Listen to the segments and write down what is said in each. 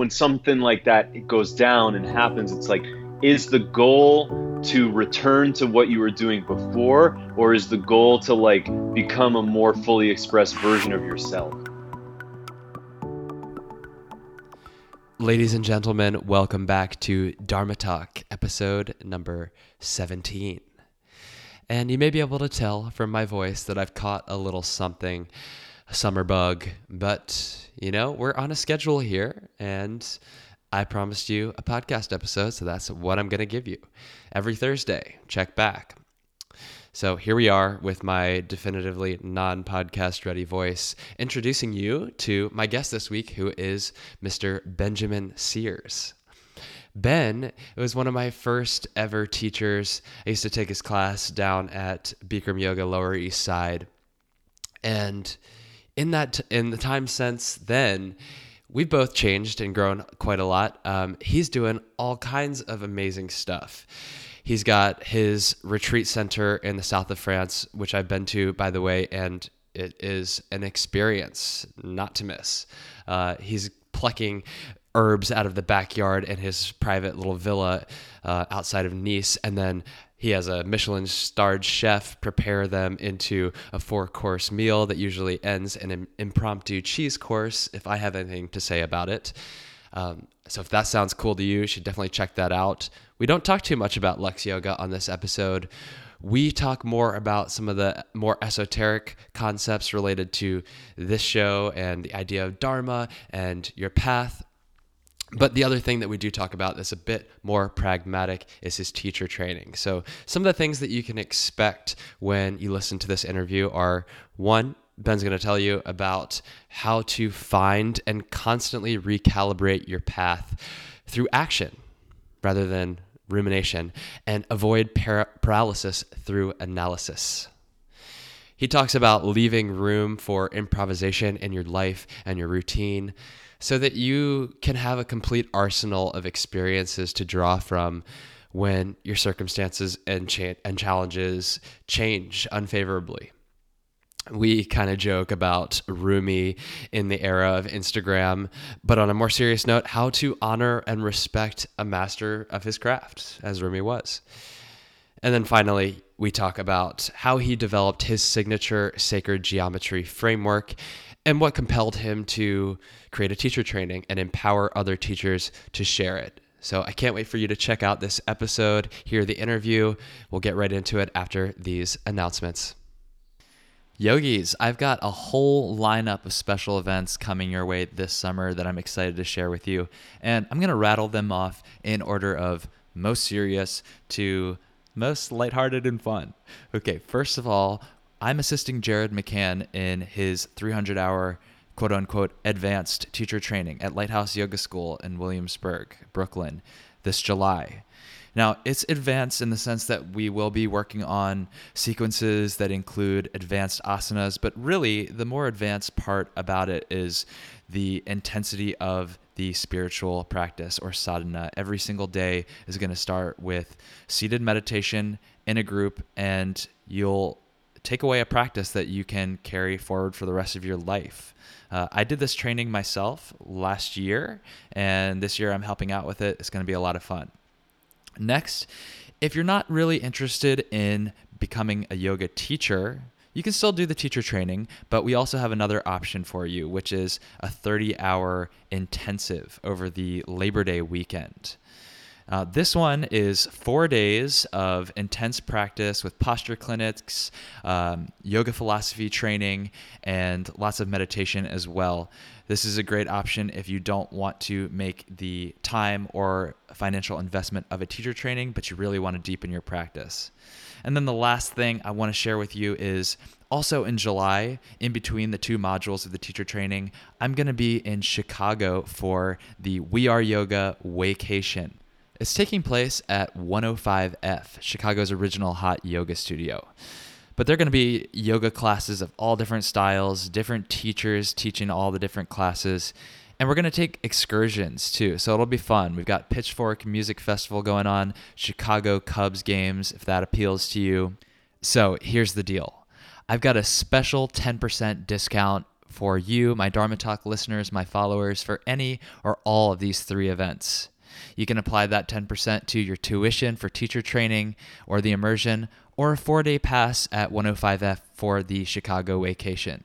when something like that goes down and happens, it's like, is the goal to return to what you were doing before, or is the goal to like become a more fully expressed version of yourself? Ladies and gentlemen, welcome back to Dharma Talk, episode number 17. And you may be able to tell from my voice that I've caught a little something, a summer bug, but you know, we're on a schedule here and I promised you a podcast episode, so that's what I'm going to give you every Thursday. Check back. So here we are with my definitively non podcast ready voice, introducing you to my guest this week, who is Mr. Benjamin Sears. Ben was one of my first ever teachers. I used to take his class down at Bikram Yoga Lower East Side. And in that in the time since then, we've both changed and grown quite a lot. Um, he's doing all kinds of amazing stuff. He's got his retreat center in the south of France, which I've been to, by the way, and it is an experience not to miss. Uh, he's plucking herbs out of the backyard in his private little villa uh, outside of Nice, and then he has a Michelin starred chef prepare them into a four course meal that usually ends in an impromptu cheese course, if I have anything to say about it. Um, so if that sounds cool to you, you should definitely check that out. We don't talk too much about Lux Yoga on this episode. We talk more about some of the more esoteric concepts related to this show and the idea of Dharma and your path. But the other thing that we do talk about that's a bit more pragmatic is his teacher training. So, some of the things that you can expect when you listen to this interview are one, Ben's going to tell you about how to find and constantly recalibrate your path through action rather than rumination and avoid para- paralysis through analysis. He talks about leaving room for improvisation in your life and your routine so that you can have a complete arsenal of experiences to draw from when your circumstances and, cha- and challenges change unfavorably we kind of joke about Rumi in the era of Instagram, but on a more serious note, how to honor and respect a master of his craft, as Rumi was. And then finally, we talk about how he developed his signature sacred geometry framework and what compelled him to create a teacher training and empower other teachers to share it. So I can't wait for you to check out this episode, hear the interview. We'll get right into it after these announcements. Yogis, I've got a whole lineup of special events coming your way this summer that I'm excited to share with you. And I'm going to rattle them off in order of most serious to most lighthearted and fun. Okay, first of all, I'm assisting Jared McCann in his 300 hour quote unquote advanced teacher training at Lighthouse Yoga School in Williamsburg, Brooklyn this July. Now, it's advanced in the sense that we will be working on sequences that include advanced asanas, but really the more advanced part about it is the intensity of the spiritual practice or sadhana. Every single day is going to start with seated meditation in a group, and you'll take away a practice that you can carry forward for the rest of your life. Uh, I did this training myself last year, and this year I'm helping out with it. It's going to be a lot of fun. Next, if you're not really interested in becoming a yoga teacher, you can still do the teacher training, but we also have another option for you, which is a 30 hour intensive over the Labor Day weekend. Uh, this one is four days of intense practice with posture clinics, um, yoga philosophy training, and lots of meditation as well. This is a great option if you don't want to make the time or financial investment of a teacher training, but you really want to deepen your practice. And then the last thing I want to share with you is also in July, in between the two modules of the teacher training, I'm going to be in Chicago for the We Are Yoga Vacation. It's taking place at 105F, Chicago's original hot yoga studio. But they're going to be yoga classes of all different styles, different teachers teaching all the different classes. And we're going to take excursions too. So it'll be fun. We've got Pitchfork Music Festival going on, Chicago Cubs games, if that appeals to you. So here's the deal I've got a special 10% discount for you, my Dharma Talk listeners, my followers, for any or all of these three events. You can apply that 10% to your tuition for teacher training or the immersion, or a four day pass at 105F for the Chicago vacation.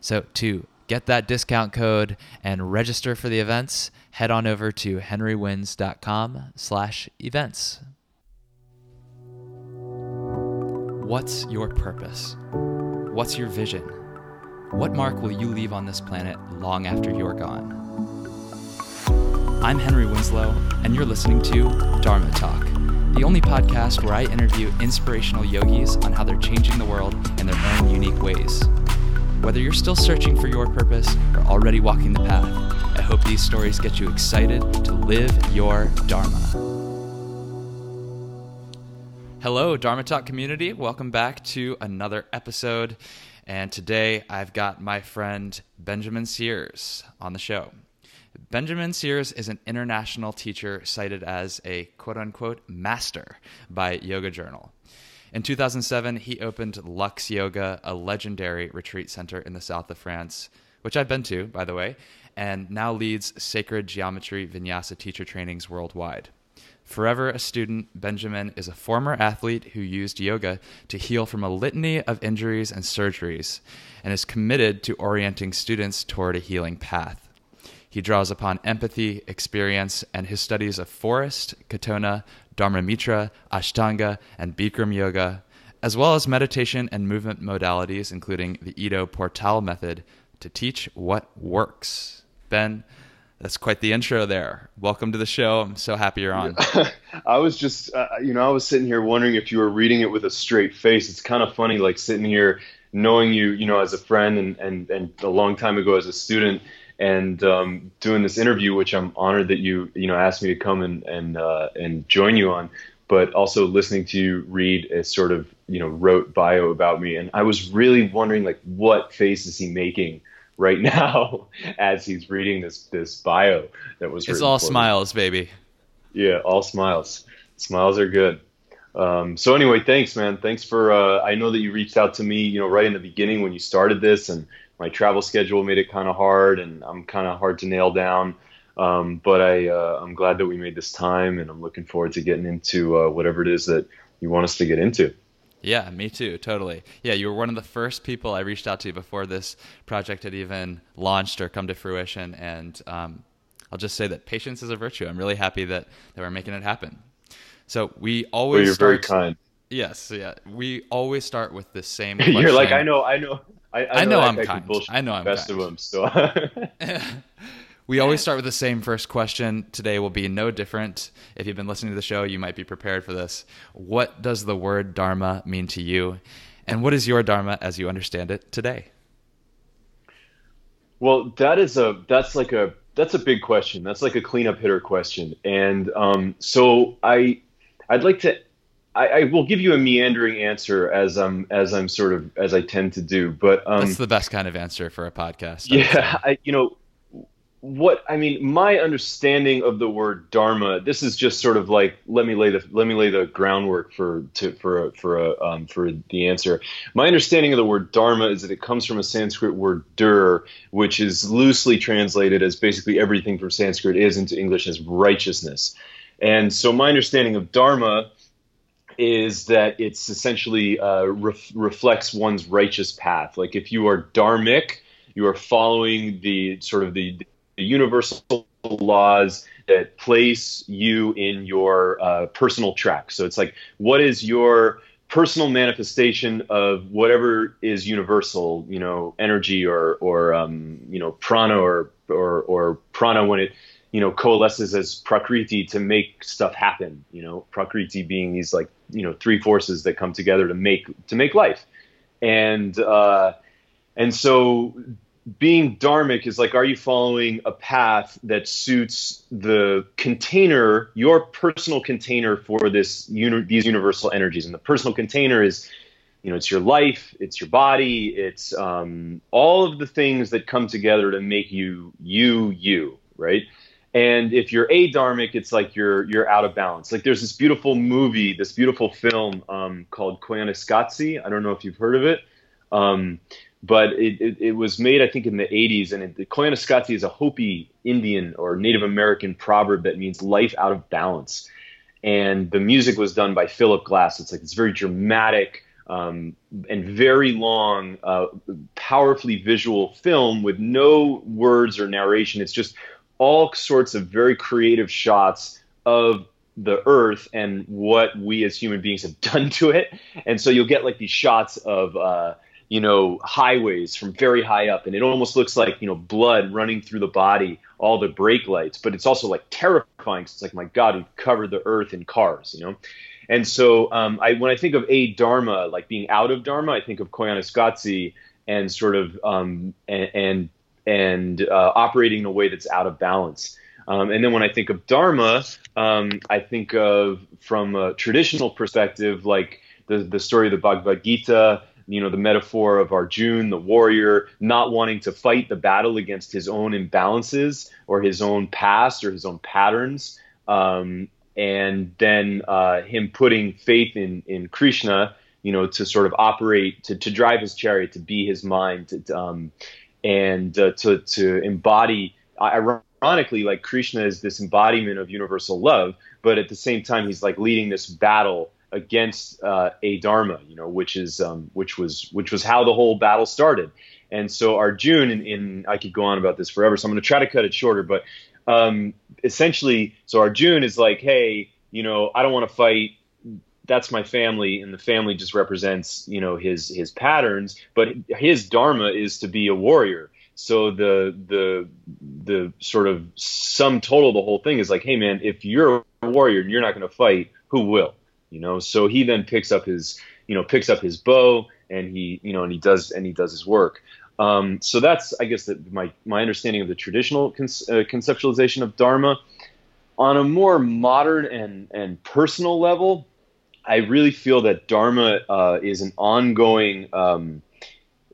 So, to get that discount code and register for the events, head on over to henrywins.com slash events. What's your purpose? What's your vision? What mark will you leave on this planet long after you're gone? I'm Henry Winslow, and you're listening to Dharma Talk, the only podcast where I interview inspirational yogis on how they're changing the world in their own unique ways. Whether you're still searching for your purpose or already walking the path, I hope these stories get you excited to live your Dharma. Hello, Dharma Talk community. Welcome back to another episode. And today I've got my friend Benjamin Sears on the show. Benjamin Sears is an international teacher cited as a quote unquote master by Yoga Journal. In 2007, he opened Lux Yoga, a legendary retreat center in the south of France, which I've been to, by the way, and now leads sacred geometry vinyasa teacher trainings worldwide. Forever a student, Benjamin is a former athlete who used yoga to heal from a litany of injuries and surgeries and is committed to orienting students toward a healing path. He draws upon empathy, experience, and his studies of Forrest, Katonah, Dharmamitra, Ashtanga, and Bikram yoga, as well as meditation and movement modalities, including the Ido Portal method, to teach what works. Ben, that's quite the intro there. Welcome to the show. I'm so happy you're on. I was just, uh, you know, I was sitting here wondering if you were reading it with a straight face. It's kind of funny, like sitting here knowing you, you know, as a friend and, and, and a long time ago as a student and um, doing this interview, which I'm honored that you, you know, asked me to come and, and, uh, and join you on, but also listening to you read a sort of, you know, wrote bio about me. And I was really wondering, like, what face is he making? right now as he's reading this this bio that was. It's all smiles, me. baby. Yeah, all smiles. Smiles are good. Um, so anyway, thanks, man. Thanks for. Uh, I know that you reached out to me, you know, right in the beginning when you started this, and my travel schedule made it kind of hard, and I'm kind of hard to nail down. Um, but I, uh, I'm glad that we made this time, and I'm looking forward to getting into uh, whatever it is that you want us to get into. Yeah, me too, totally. Yeah, you were one of the first people I reached out to before this project had even launched or come to fruition. And um, I'll just say that patience is a virtue. I'm really happy that, that we're making it happen. So we always well, you're start, very kind. Yes, yeah. We always start with the same. you're like, I know, I know. I, I, I know, know I'm kind. I know I'm best kind. of them. So. We always start with the same first question. Today will be no different. If you've been listening to the show, you might be prepared for this. What does the word Dharma mean to you? And what is your Dharma as you understand it today? Well, that is a that's like a that's a big question. That's like a cleanup hitter question. And um, so I I'd like to I, I, will give you a meandering answer as I'm as I'm sort of as I tend to do. But um, that's the best kind of answer for a podcast. yeah, I, you know what I mean, my understanding of the word dharma. This is just sort of like let me lay the let me lay the groundwork for to for a, for a um, for the answer. My understanding of the word dharma is that it comes from a Sanskrit word dur, which is loosely translated as basically everything from Sanskrit is into English as righteousness. And so my understanding of dharma is that it's essentially uh, ref- reflects one's righteous path. Like if you are dharmic, you are following the sort of the the universal laws that place you in your uh, personal track. So it's like, what is your personal manifestation of whatever is universal, you know, energy or or um, you know prana or or or prana when it you know coalesces as prakriti to make stuff happen. You know, prakriti being these like you know three forces that come together to make to make life, and uh, and so being dharmic is like, are you following a path that suits the container, your personal container for this uni- these universal energies? And the personal container is, you know, it's your life, it's your body, it's um, all of the things that come together to make you you you, right? And if you're adharmic, it's like you're you're out of balance. Like there's this beautiful movie, this beautiful film um, called Koyaanisqatsi. I don't know if you've heard of it. Um, but it, it, it, was made, I think, in the 80s. And the Koyaanisqatsi is a Hopi Indian or Native American proverb that means life out of balance. And the music was done by Philip Glass. It's like it's very dramatic um, and very long, uh, powerfully visual film with no words or narration. It's just all sorts of very creative shots of the earth and what we as human beings have done to it. And so you'll get like these shots of, uh, you know, highways from very high up, and it almost looks like you know blood running through the body, all the brake lights. But it's also like terrifying. It's like my God, we've covered the earth in cars, you know. And so um, I, when I think of a dharma, like being out of dharma, I think of Koyaanisqatsi and sort of um, and and, and uh, operating in a way that's out of balance. Um, and then when I think of dharma, um, I think of from a traditional perspective, like the the story of the Bhagavad Gita you know the metaphor of Arjun, the warrior, not wanting to fight the battle against his own imbalances or his own past or his own patterns, um, and then uh, him putting faith in in Krishna, you know, to sort of operate to to drive his chariot, to be his mind, to, um, and uh, to to embody. Ironically, like Krishna is this embodiment of universal love, but at the same time, he's like leading this battle against uh, a Dharma, you know, which is um, which was which was how the whole battle started. And so Arjun, in, in I could go on about this forever, so I'm going to try to cut it shorter. But um, essentially, so Arjun is like, hey, you know, I don't want to fight. That's my family, and the family just represents, you know, his his patterns. But his dharma is to be a warrior. So the the the sort of sum total of the whole thing is like, hey man, if you're a warrior and you're not going to fight, who will? you know so he then picks up his you know picks up his bow and he you know and he does and he does his work um, so that's i guess that my my understanding of the traditional con- uh, conceptualization of dharma on a more modern and and personal level i really feel that dharma uh, is an ongoing um,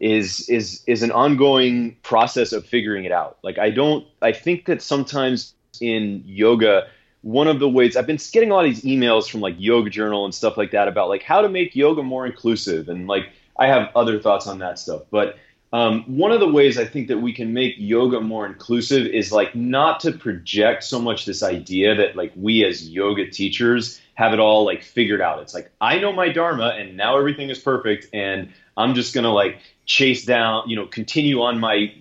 is is is an ongoing process of figuring it out like i don't i think that sometimes in yoga one of the ways I've been getting a lot of these emails from like Yoga Journal and stuff like that about like how to make yoga more inclusive, and like I have other thoughts on that stuff. But um, one of the ways I think that we can make yoga more inclusive is like not to project so much this idea that like we as yoga teachers have it all like figured out. It's like I know my dharma and now everything is perfect, and I'm just gonna like chase down, you know, continue on my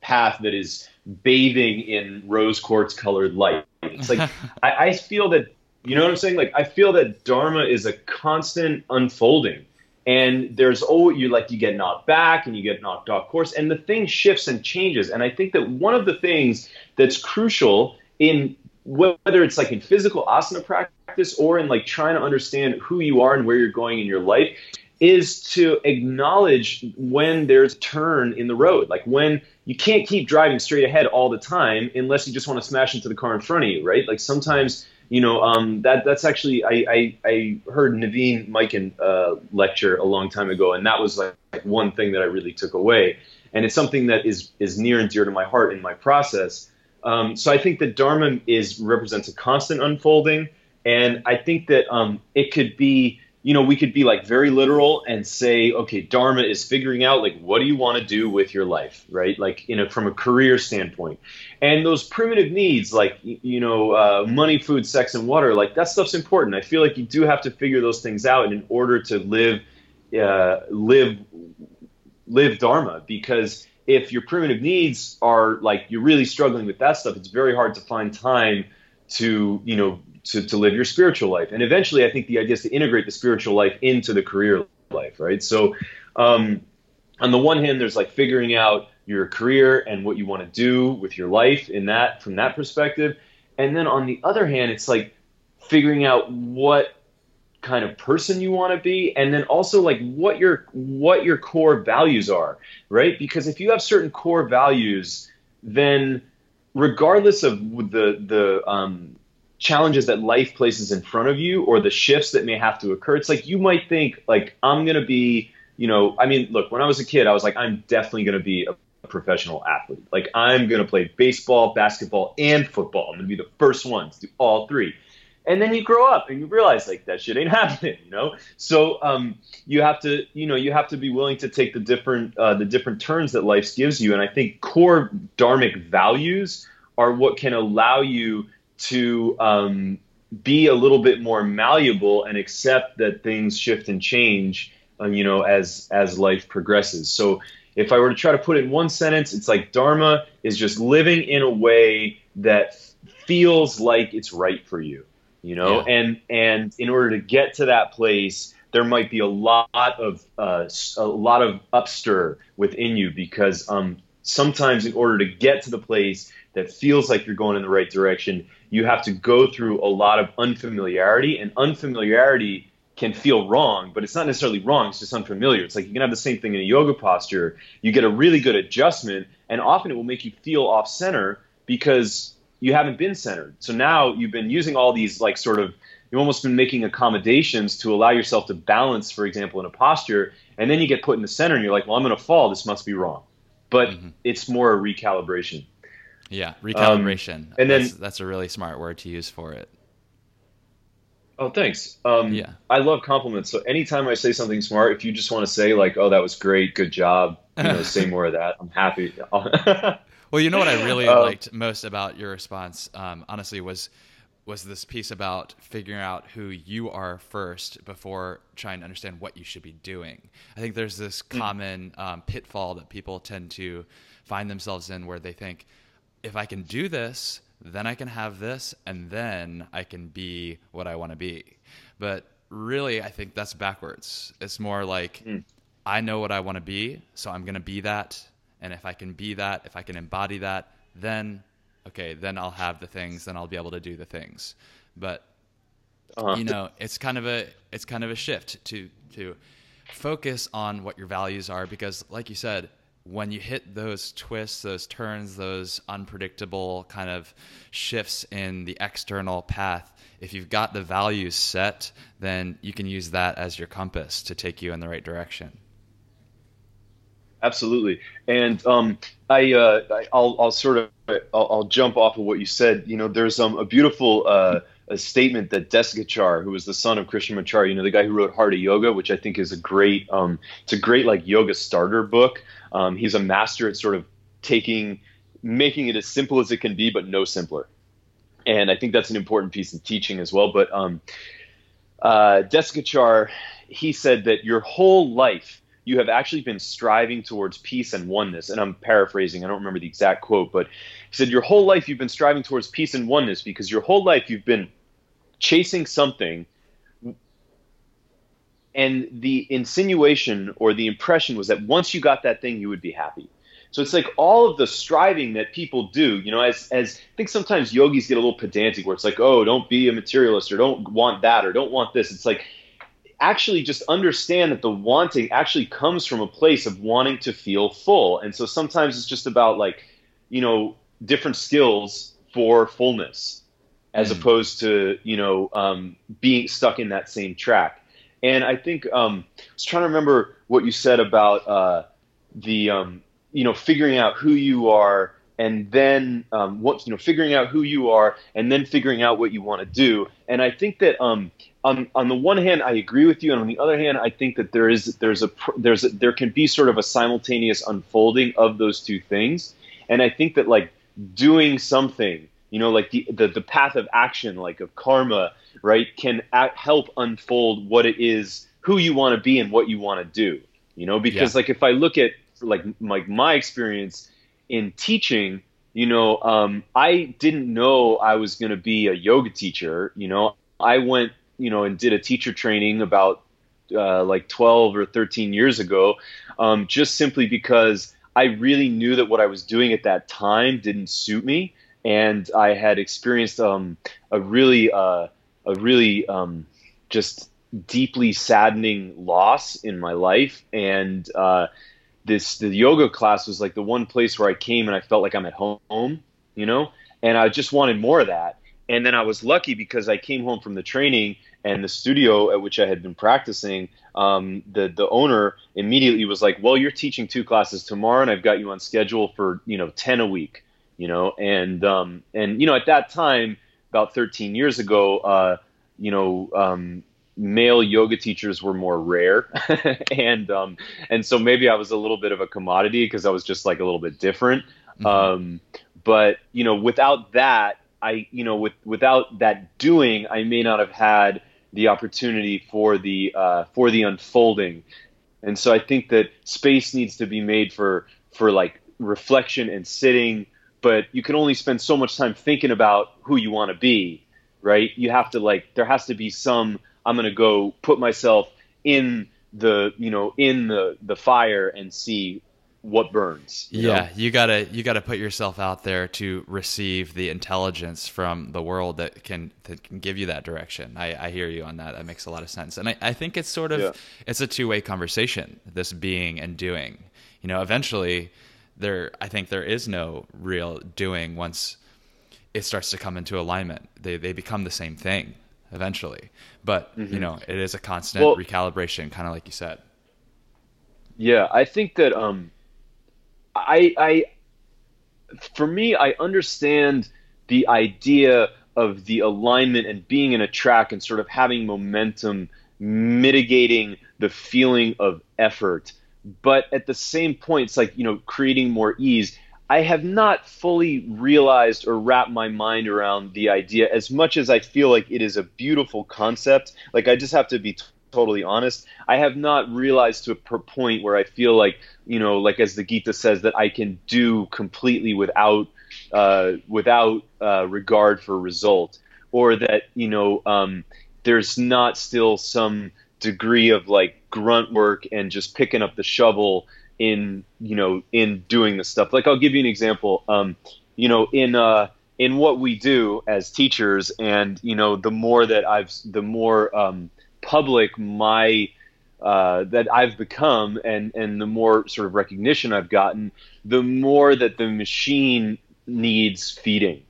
path that is bathing in rose quartz colored light. It's like I, I feel that you know what I'm saying? Like I feel that Dharma is a constant unfolding. And there's oh you like you get knocked back and you get knocked off course and the thing shifts and changes. And I think that one of the things that's crucial in whether it's like in physical asana practice or in like trying to understand who you are and where you're going in your life is to acknowledge when there's a turn in the road. Like when you can't keep driving straight ahead all the time unless you just want to smash into the car in front of you, right? Like sometimes, you know, um, that that's actually I, I, I heard Naveen Mikan uh, lecture a long time ago, and that was like one thing that I really took away, and it's something that is is near and dear to my heart in my process. Um, so I think that Dharma is represents a constant unfolding, and I think that um, it could be you know, we could be like very literal and say, okay, Dharma is figuring out like what do you want to do with your life, right? Like, you know, from a career standpoint. And those primitive needs, like, you know, uh, money, food, sex, and water, like that stuff's important. I feel like you do have to figure those things out in order to live, uh, live, live Dharma. Because if your primitive needs are like you're really struggling with that stuff, it's very hard to find time to, you know, to, to live your spiritual life. And eventually, I think the idea is to integrate the spiritual life into the career life, right? So, um, on the one hand, there's like figuring out your career and what you want to do with your life in that from that perspective. And then on the other hand, it's like figuring out what kind of person you want to be and then also like what your what your core values are right because if you have certain core values then regardless of the the um, challenges that life places in front of you or the shifts that may have to occur. It's like you might think like I'm going to be, you know, I mean, look, when I was a kid, I was like I'm definitely going to be a professional athlete. Like I'm going to play baseball, basketball, and football. I'm going to be the first one to do all three. and then you grow up and you realize like that shit ain't happening you know so um, you have to you know you have to be willing to take the different uh, the different turns that life gives you and i think core dharmic values are what can allow you to um, be a little bit more malleable and accept that things shift and change uh, you know as as life progresses so if i were to try to put it in one sentence it's like dharma is just living in a way that feels like it's right for you you know yeah. and and in order to get to that place there might be a lot of uh, a lot of upstir within you because um, sometimes in order to get to the place that feels like you're going in the right direction you have to go through a lot of unfamiliarity and unfamiliarity can feel wrong but it's not necessarily wrong it's just unfamiliar it's like you can have the same thing in a yoga posture you get a really good adjustment and often it will make you feel off center because you haven't been centered. So now you've been using all these like sort of you've almost been making accommodations to allow yourself to balance, for example, in a posture, and then you get put in the center and you're like, well, I'm going to fall. This must be wrong. But mm-hmm. it's more a recalibration. Yeah, recalibration. Um, and then that's, that's, a really smart word to use for it. Oh, thanks. Um, yeah, I love compliments. So anytime I say something smart, if you just want to say like, "Oh, that was great, good job," you know, say more of that. I'm happy. Well, you know what I really um, liked most about your response, um, honestly, was was this piece about figuring out who you are first before trying to understand what you should be doing. I think there's this mm. common um, pitfall that people tend to find themselves in where they think, if I can do this, then I can have this, and then I can be what I want to be. But really, I think that's backwards. It's more like, mm. I know what I want to be, so I'm going to be that and if I can be that, if I can embody that, then okay, then I'll have the things, then I'll be able to do the things. But uh-huh. you know, it's kind of a it's kind of a shift to to focus on what your values are because like you said, when you hit those twists, those turns, those unpredictable kind of shifts in the external path, if you've got the values set, then you can use that as your compass to take you in the right direction. Absolutely, and um, I, uh, I'll, I'll sort of I'll, I'll, jump off of what you said. You know, there's um, a beautiful uh, a statement that Desikachar, who was the son of Krishnamacharya, you know, the guy who wrote Heart of Yoga, which I think is a great um, it's a great like yoga starter book. Um, he's a master at sort of taking making it as simple as it can be, but no simpler. And I think that's an important piece of teaching as well. But um, uh, Desikachar, he said that your whole life you have actually been striving towards peace and oneness. And I'm paraphrasing, I don't remember the exact quote, but he said, Your whole life you've been striving towards peace and oneness because your whole life you've been chasing something. And the insinuation or the impression was that once you got that thing, you would be happy. So it's like all of the striving that people do, you know, as, as I think sometimes yogis get a little pedantic where it's like, oh, don't be a materialist or don't want that or don't want this. It's like actually just understand that the wanting actually comes from a place of wanting to feel full. And so sometimes it's just about like, you know, different skills for fullness as mm. opposed to, you know, um, being stuck in that same track. And I think um, I was trying to remember what you said about uh, the, um, you know, figuring out who you are and then um, what you know figuring out who you are and then figuring out what you want to do. And i think that um, on on the one hand i agree with you and on the other hand i think that there is there's a there's a, there can be sort of a simultaneous unfolding of those two things. And i think that like doing something you know like the the, the path of action like of karma right can help unfold what it is who you want to be and what you want to do you know because yeah. like if i look at like like my experience in teaching, you know, um, I didn't know I was going to be a yoga teacher. You know, I went, you know, and did a teacher training about uh, like 12 or 13 years ago, um, just simply because I really knew that what I was doing at that time didn't suit me, and I had experienced um, a really, uh, a really um, just deeply saddening loss in my life, and uh, this the yoga class was like the one place where I came and I felt like I'm at home, you know, and I just wanted more of that. And then I was lucky because I came home from the training and the studio at which I had been practicing. Um, the the owner immediately was like, "Well, you're teaching two classes tomorrow, and I've got you on schedule for you know ten a week." You know, and um, and you know at that time about 13 years ago, uh, you know, um, male yoga teachers were more rare, and um, and so maybe I was a little bit of a commodity because I was just like a little bit different. Mm-hmm. Um, but you know, without that, I you know, with without that doing, I may not have had the opportunity for the uh, for the unfolding. And so I think that space needs to be made for for like reflection and sitting, but you can only spend so much time thinking about who you want to be, right? You have to like there has to be some I'm going to go put myself in the, you know, in the the fire and see what burns. You yeah, know? you gotta you gotta put yourself out there to receive the intelligence from the world that can that can give you that direction. I, I hear you on that. That makes a lot of sense, and I, I think it's sort of yeah. it's a two way conversation. This being and doing. You know, eventually there I think there is no real doing once it starts to come into alignment. They they become the same thing eventually. But mm-hmm. you know, it is a constant well, recalibration, kind of like you said. Yeah, I think that um, I I for me, I understand the idea of the alignment and being in a track and sort of having momentum mitigating the feeling of effort but at the same point, it's like, you know, creating more ease. I have not fully realized or wrapped my mind around the idea as much as I feel like it is a beautiful concept. Like, I just have to be t- totally honest. I have not realized to a point where I feel like, you know, like as the Gita says, that I can do completely without, uh, without uh, regard for result, or that, you know, um, there's not still some degree of like grunt work and just picking up the shovel in you know in doing the stuff like i'll give you an example um you know in uh in what we do as teachers and you know the more that i've the more um public my uh, that I've become and and the more sort of recognition I've gotten, the more that the machine needs feeding,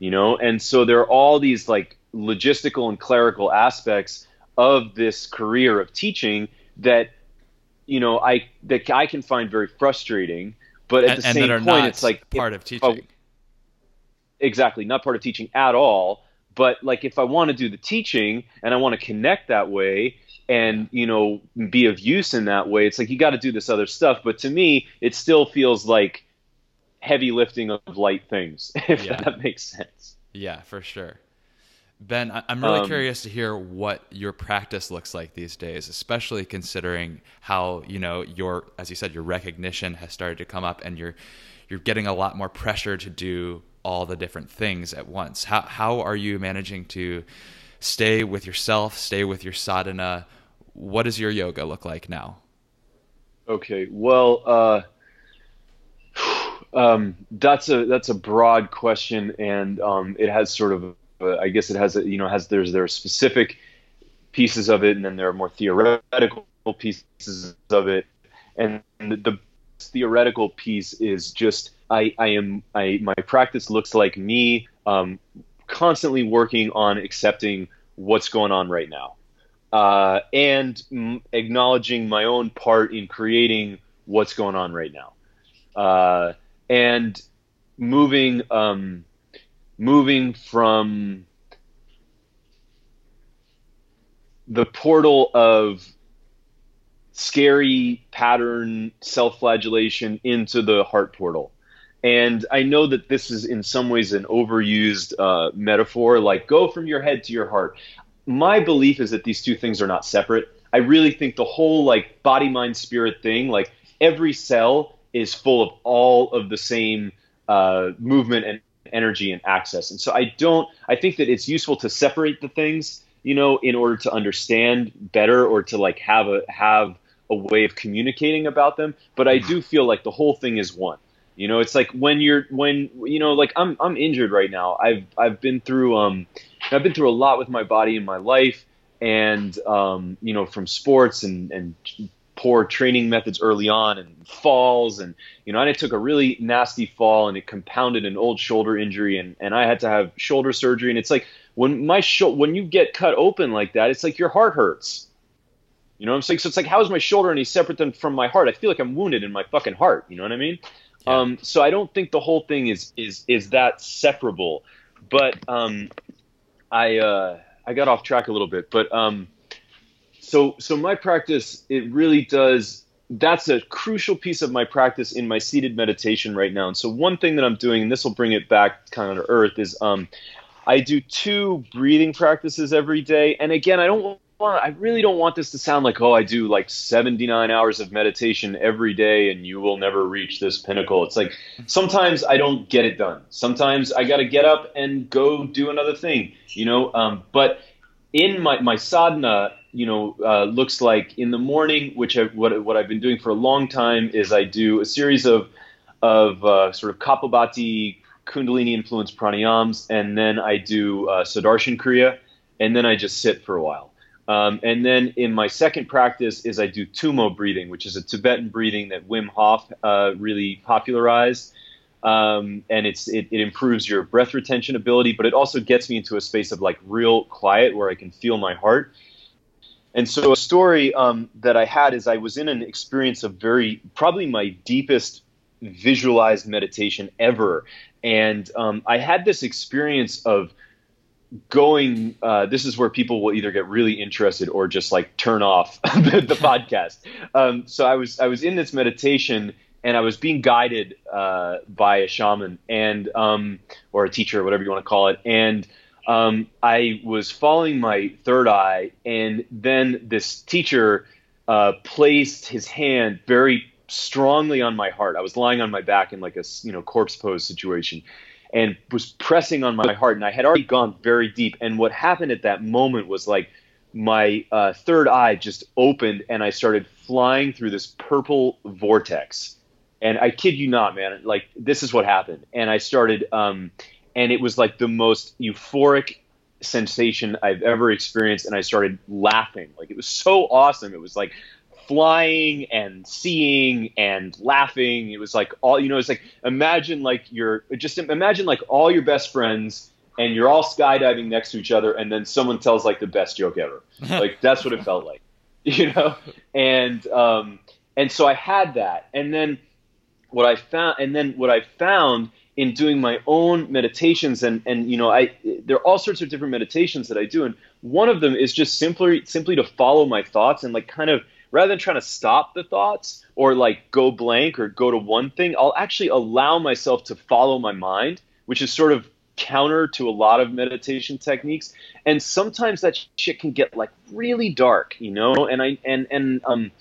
you know. And so there are all these like logistical and clerical aspects of this career of teaching that you know I that I can find very frustrating. But at and, the same point, it's like part if, of teaching. Oh, exactly, not part of teaching at all. But like if I want to do the teaching and I want to connect that way and you know be of use in that way, it's like you got to do this other stuff. But to me, it still feels like heavy lifting of light things, if yeah. that makes sense. Yeah, for sure. Ben, I'm really um, curious to hear what your practice looks like these days, especially considering how you know your, as you said, your recognition has started to come up, and you're you're getting a lot more pressure to do all the different things at once. How how are you managing to stay with yourself, stay with your sadhana? What does your yoga look like now? Okay, well, uh, um, that's a that's a broad question, and um, it has sort of but I guess it has a, you know has there's there are specific pieces of it, and then there are more theoretical pieces of it, and the, the theoretical piece is just I I am I my practice looks like me um, constantly working on accepting what's going on right now. Uh, and m- acknowledging my own part in creating what's going on right now, uh, and moving um, moving from the portal of scary pattern self-flagellation into the heart portal. And i know that this is in some ways an overused uh, metaphor like go from your head to your heart. My belief is that these two things are not separate. I really think the whole like body mind spirit thing like every cell is full of all of the same uh, movement and energy and access. And so I don't, I think that it's useful to separate the things, you know, in order to understand better or to like have a, have a way of communicating about them. But I do feel like the whole thing is one. You know, it's like when you're when you know, like I'm I'm injured right now. I've I've been through um I've been through a lot with my body in my life and um, you know, from sports and and poor training methods early on and falls and you know and I took a really nasty fall and it compounded an old shoulder injury and and I had to have shoulder surgery. And it's like when my shoulder when you get cut open like that it's like your heart hurts. You know what I'm saying? So it's like how is my shoulder any separate than from my heart? I feel like I'm wounded in my fucking heart. You know what I mean? Yeah. um, so I don't think the whole thing is is is that separable. But um, I uh, I got off track a little bit, but um, so so my practice it really does. That's a crucial piece of my practice in my seated meditation right now. And so one thing that I'm doing, and this will bring it back kind of to earth, is um, I do two breathing practices every day. And again, I don't want, I really don't want this to sound like, oh, I do like 79 hours of meditation every day and you will never reach this pinnacle. It's like sometimes I don't get it done. Sometimes I got to get up and go do another thing, you know. Um, but in my, my sadhana, you know, uh, looks like in the morning, which I, what, what I've been doing for a long time is I do a series of, of uh, sort of Kapalbhati Kundalini influenced pranayams, and then I do uh, Kriya, and then I just sit for a while. Um, and then in my second practice is I do Tumo breathing, which is a Tibetan breathing that Wim Hof uh, really popularized. Um, and it's it, it, improves your breath retention ability, but it also gets me into a space of like real quiet where I can feel my heart. And so a story um, that I had is I was in an experience of very probably my deepest visualized meditation ever, and um, I had this experience of going uh, this is where people will either get really interested or just like turn off the, the podcast. Um, so i was i was in this meditation and i was being guided uh, by a shaman and um, or a teacher whatever you want to call it. And um, i was following my third eye and then this teacher uh, placed his hand very strongly on my heart i was lying on my back in like a you know corpse pose situation and was pressing on my heart. And I had already gone very deep. And what happened at that moment was like my uh, third eye just opened and I started flying through this purple vortex. And I kid you not, man, like this is what happened. And I started, um, and it was like the most euphoric sensation I've ever experienced. And I started laughing. Like it was so awesome. It was like flying and seeing and laughing. It was like all you know. It's like imagine like you're just imagine like all your best friends and you're all skydiving next to each other, and then someone tells like the best joke ever. like that's what it felt like, you know. And um, and so I had that, and then what I found, and then what I found in doing my own meditations and and you know I there are all sorts of different meditations that I do and one of them is just simply simply to follow my thoughts and like kind of rather than trying to stop the thoughts or like go blank or go to one thing, I'll actually allow myself to follow my mind, which is sort of counter to a lot of meditation techniques. And sometimes that shit can get like really dark, you know? And I and and um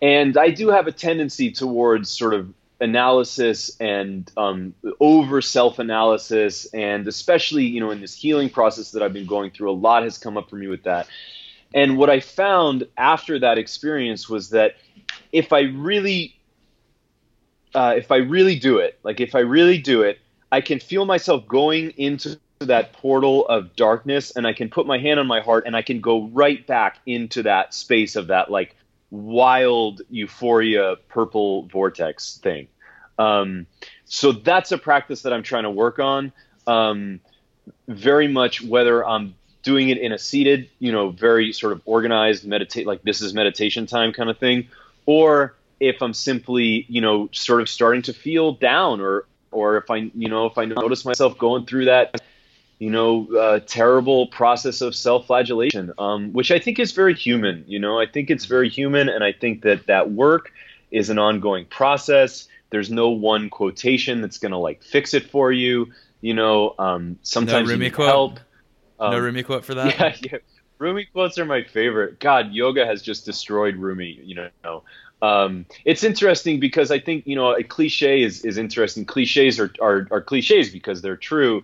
and I do have a tendency towards sort of analysis and um, over self analysis and especially you know in this healing process that i've been going through a lot has come up for me with that and what I found after that experience was that if I really, uh, if I really do it, like if I really do it, I can feel myself going into that portal of darkness and I can put my hand on my heart and I can go right back into that space of that like wild euphoria purple vortex thing. Um, so that's a practice that I'm trying to work on. Um, very much whether I'm doing it in a seated, you know, very sort of organized meditate, like this is meditation time kind of thing, or if I'm simply, you know, sort of starting to feel down, or or if I, you know, if I notice myself going through that, you know, uh, terrible process of self-flagellation, um, which I think is very human. You know, I think it's very human, and I think that that work is an ongoing process. There's no one quotation that's going to like fix it for you. You know, um, sometimes no, you need help. Um, no Rumi quote for that. Yeah, yeah. Rumi quotes are my favorite. God, yoga has just destroyed Rumi. You know, um, it's interesting because I think you know a cliche is is interesting. Cliches are are, are cliches because they're true,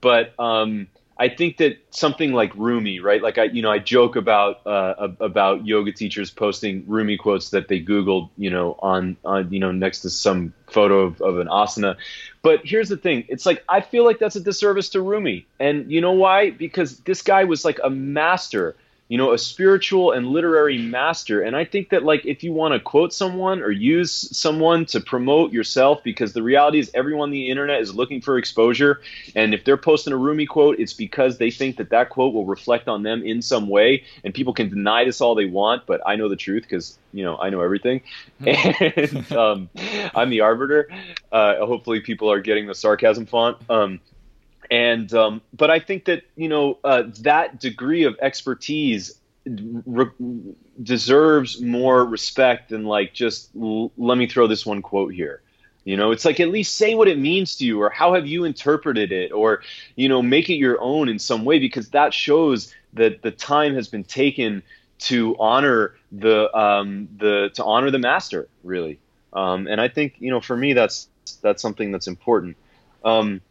but um, I think that something like Rumi, right? Like I, you know, I joke about uh, about yoga teachers posting Rumi quotes that they Googled, you know, on on you know next to some photo of, of an asana. But here's the thing: it's like I feel like that's a disservice to Rumi, and you know why? Because this guy was like a master you know, a spiritual and literary master. And I think that, like, if you want to quote someone or use someone to promote yourself, because the reality is everyone on the internet is looking for exposure. And if they're posting a Rumi quote, it's because they think that that quote will reflect on them in some way. And people can deny this all they want, but I know the truth because, you know, I know everything. and um, I'm the arbiter. Uh, hopefully, people are getting the sarcasm font. Um, and um, but I think that you know uh, that degree of expertise re- deserves more respect than like just l- let me throw this one quote here. You know, it's like at least say what it means to you, or how have you interpreted it, or you know, make it your own in some way, because that shows that the time has been taken to honor the um, the to honor the master, really. Um, and I think you know, for me, that's that's something that's important. Um,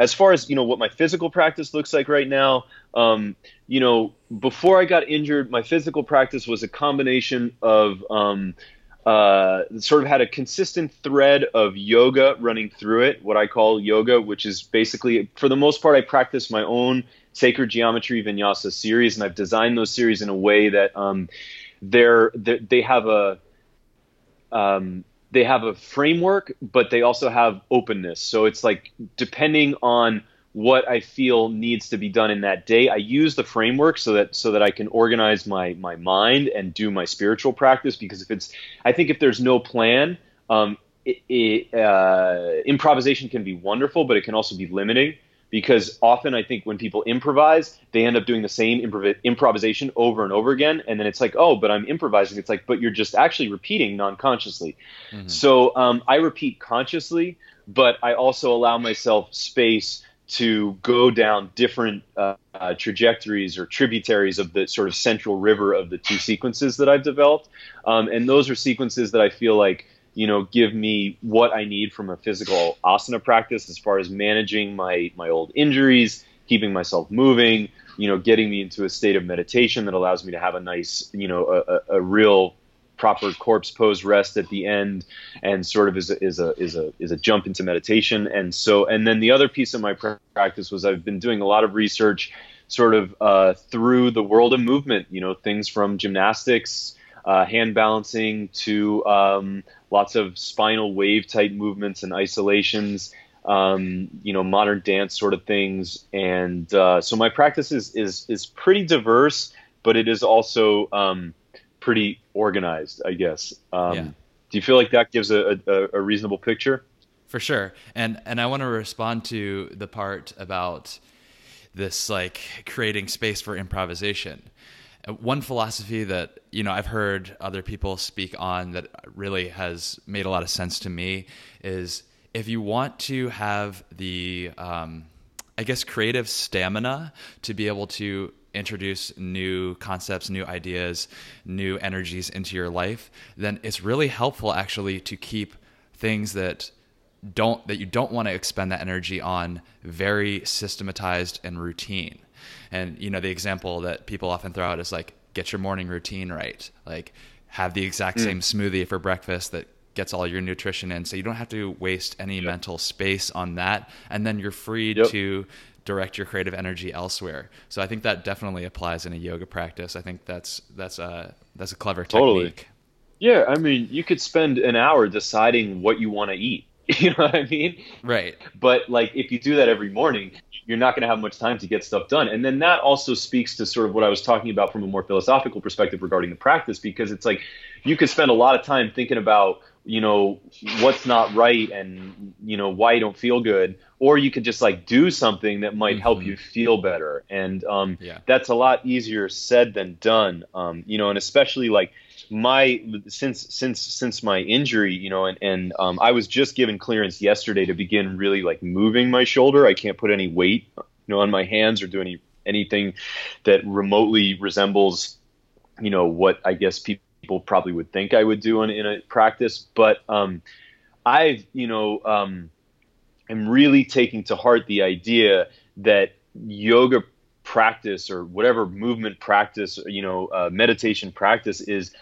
as far as you know, what my physical practice looks like right now, um, you know, before I got injured, my physical practice was a combination of um, uh, sort of had a consistent thread of yoga running through it, what I call yoga, which is basically, for the most part, I practice my own sacred geometry vinyasa series, and I've designed those series in a way that um, they're, they're, they have a um, they have a framework, but they also have openness. So it's like depending on what I feel needs to be done in that day. I use the framework so that so that I can organize my my mind and do my spiritual practice. Because if it's, I think if there's no plan, um, it, it, uh, improvisation can be wonderful, but it can also be limiting. Because often I think when people improvise, they end up doing the same improv- improvisation over and over again, and then it's like, oh, but I'm improvising. It's like, but you're just actually repeating non-consciously. Mm-hmm. So um, I repeat consciously, but I also allow myself space to go down different uh, uh, trajectories or tributaries of the sort of central river of the two sequences that I've developed. Um, and those are sequences that I feel like, you know, give me what I need from a physical asana practice as far as managing my, my old injuries, keeping myself moving, you know, getting me into a state of meditation that allows me to have a nice, you know, a, a real proper corpse pose rest at the end and sort of is a, is a is a is a jump into meditation. And so and then the other piece of my practice was I've been doing a lot of research sort of uh, through the world of movement you know things from gymnastics uh, hand balancing to um, lots of spinal wave type movements and isolations um, you know modern dance sort of things and uh, so my practice is is is pretty diverse but it is also um, pretty organized, I guess. Um, yeah. Do you feel like that gives a, a, a reasonable picture? For sure, and and I want to respond to the part about this like creating space for improvisation. Uh, one philosophy that you know I've heard other people speak on that really has made a lot of sense to me is if you want to have the um, I guess creative stamina to be able to introduce new concepts, new ideas, new energies into your life, then it's really helpful actually to keep things that don't that you don't want to expend that energy on very systematized and routine. And you know the example that people often throw out is like get your morning routine right. Like have the exact mm. same smoothie for breakfast that gets all your nutrition in so you don't have to waste any yep. mental space on that and then you're free yep. to direct your creative energy elsewhere. So I think that definitely applies in a yoga practice. I think that's that's a that's a clever totally. technique. Yeah, I mean, you could spend an hour deciding what you want to eat. You know what I mean? Right. But like if you do that every morning, you're not going to have much time to get stuff done. And then that also speaks to sort of what I was talking about from a more philosophical perspective regarding the practice because it's like you could spend a lot of time thinking about you know what's not right and you know why you don't feel good or you could just like do something that might mm-hmm. help you feel better and um, yeah. that's a lot easier said than done um, you know and especially like my since since since my injury you know and, and um, i was just given clearance yesterday to begin really like moving my shoulder i can't put any weight you know on my hands or do any anything that remotely resembles you know what i guess people probably would think I would do in, in a practice. But um, I've, you know, um, am really taking to heart the idea that yoga practice or whatever movement practice, you know, uh, meditation practice is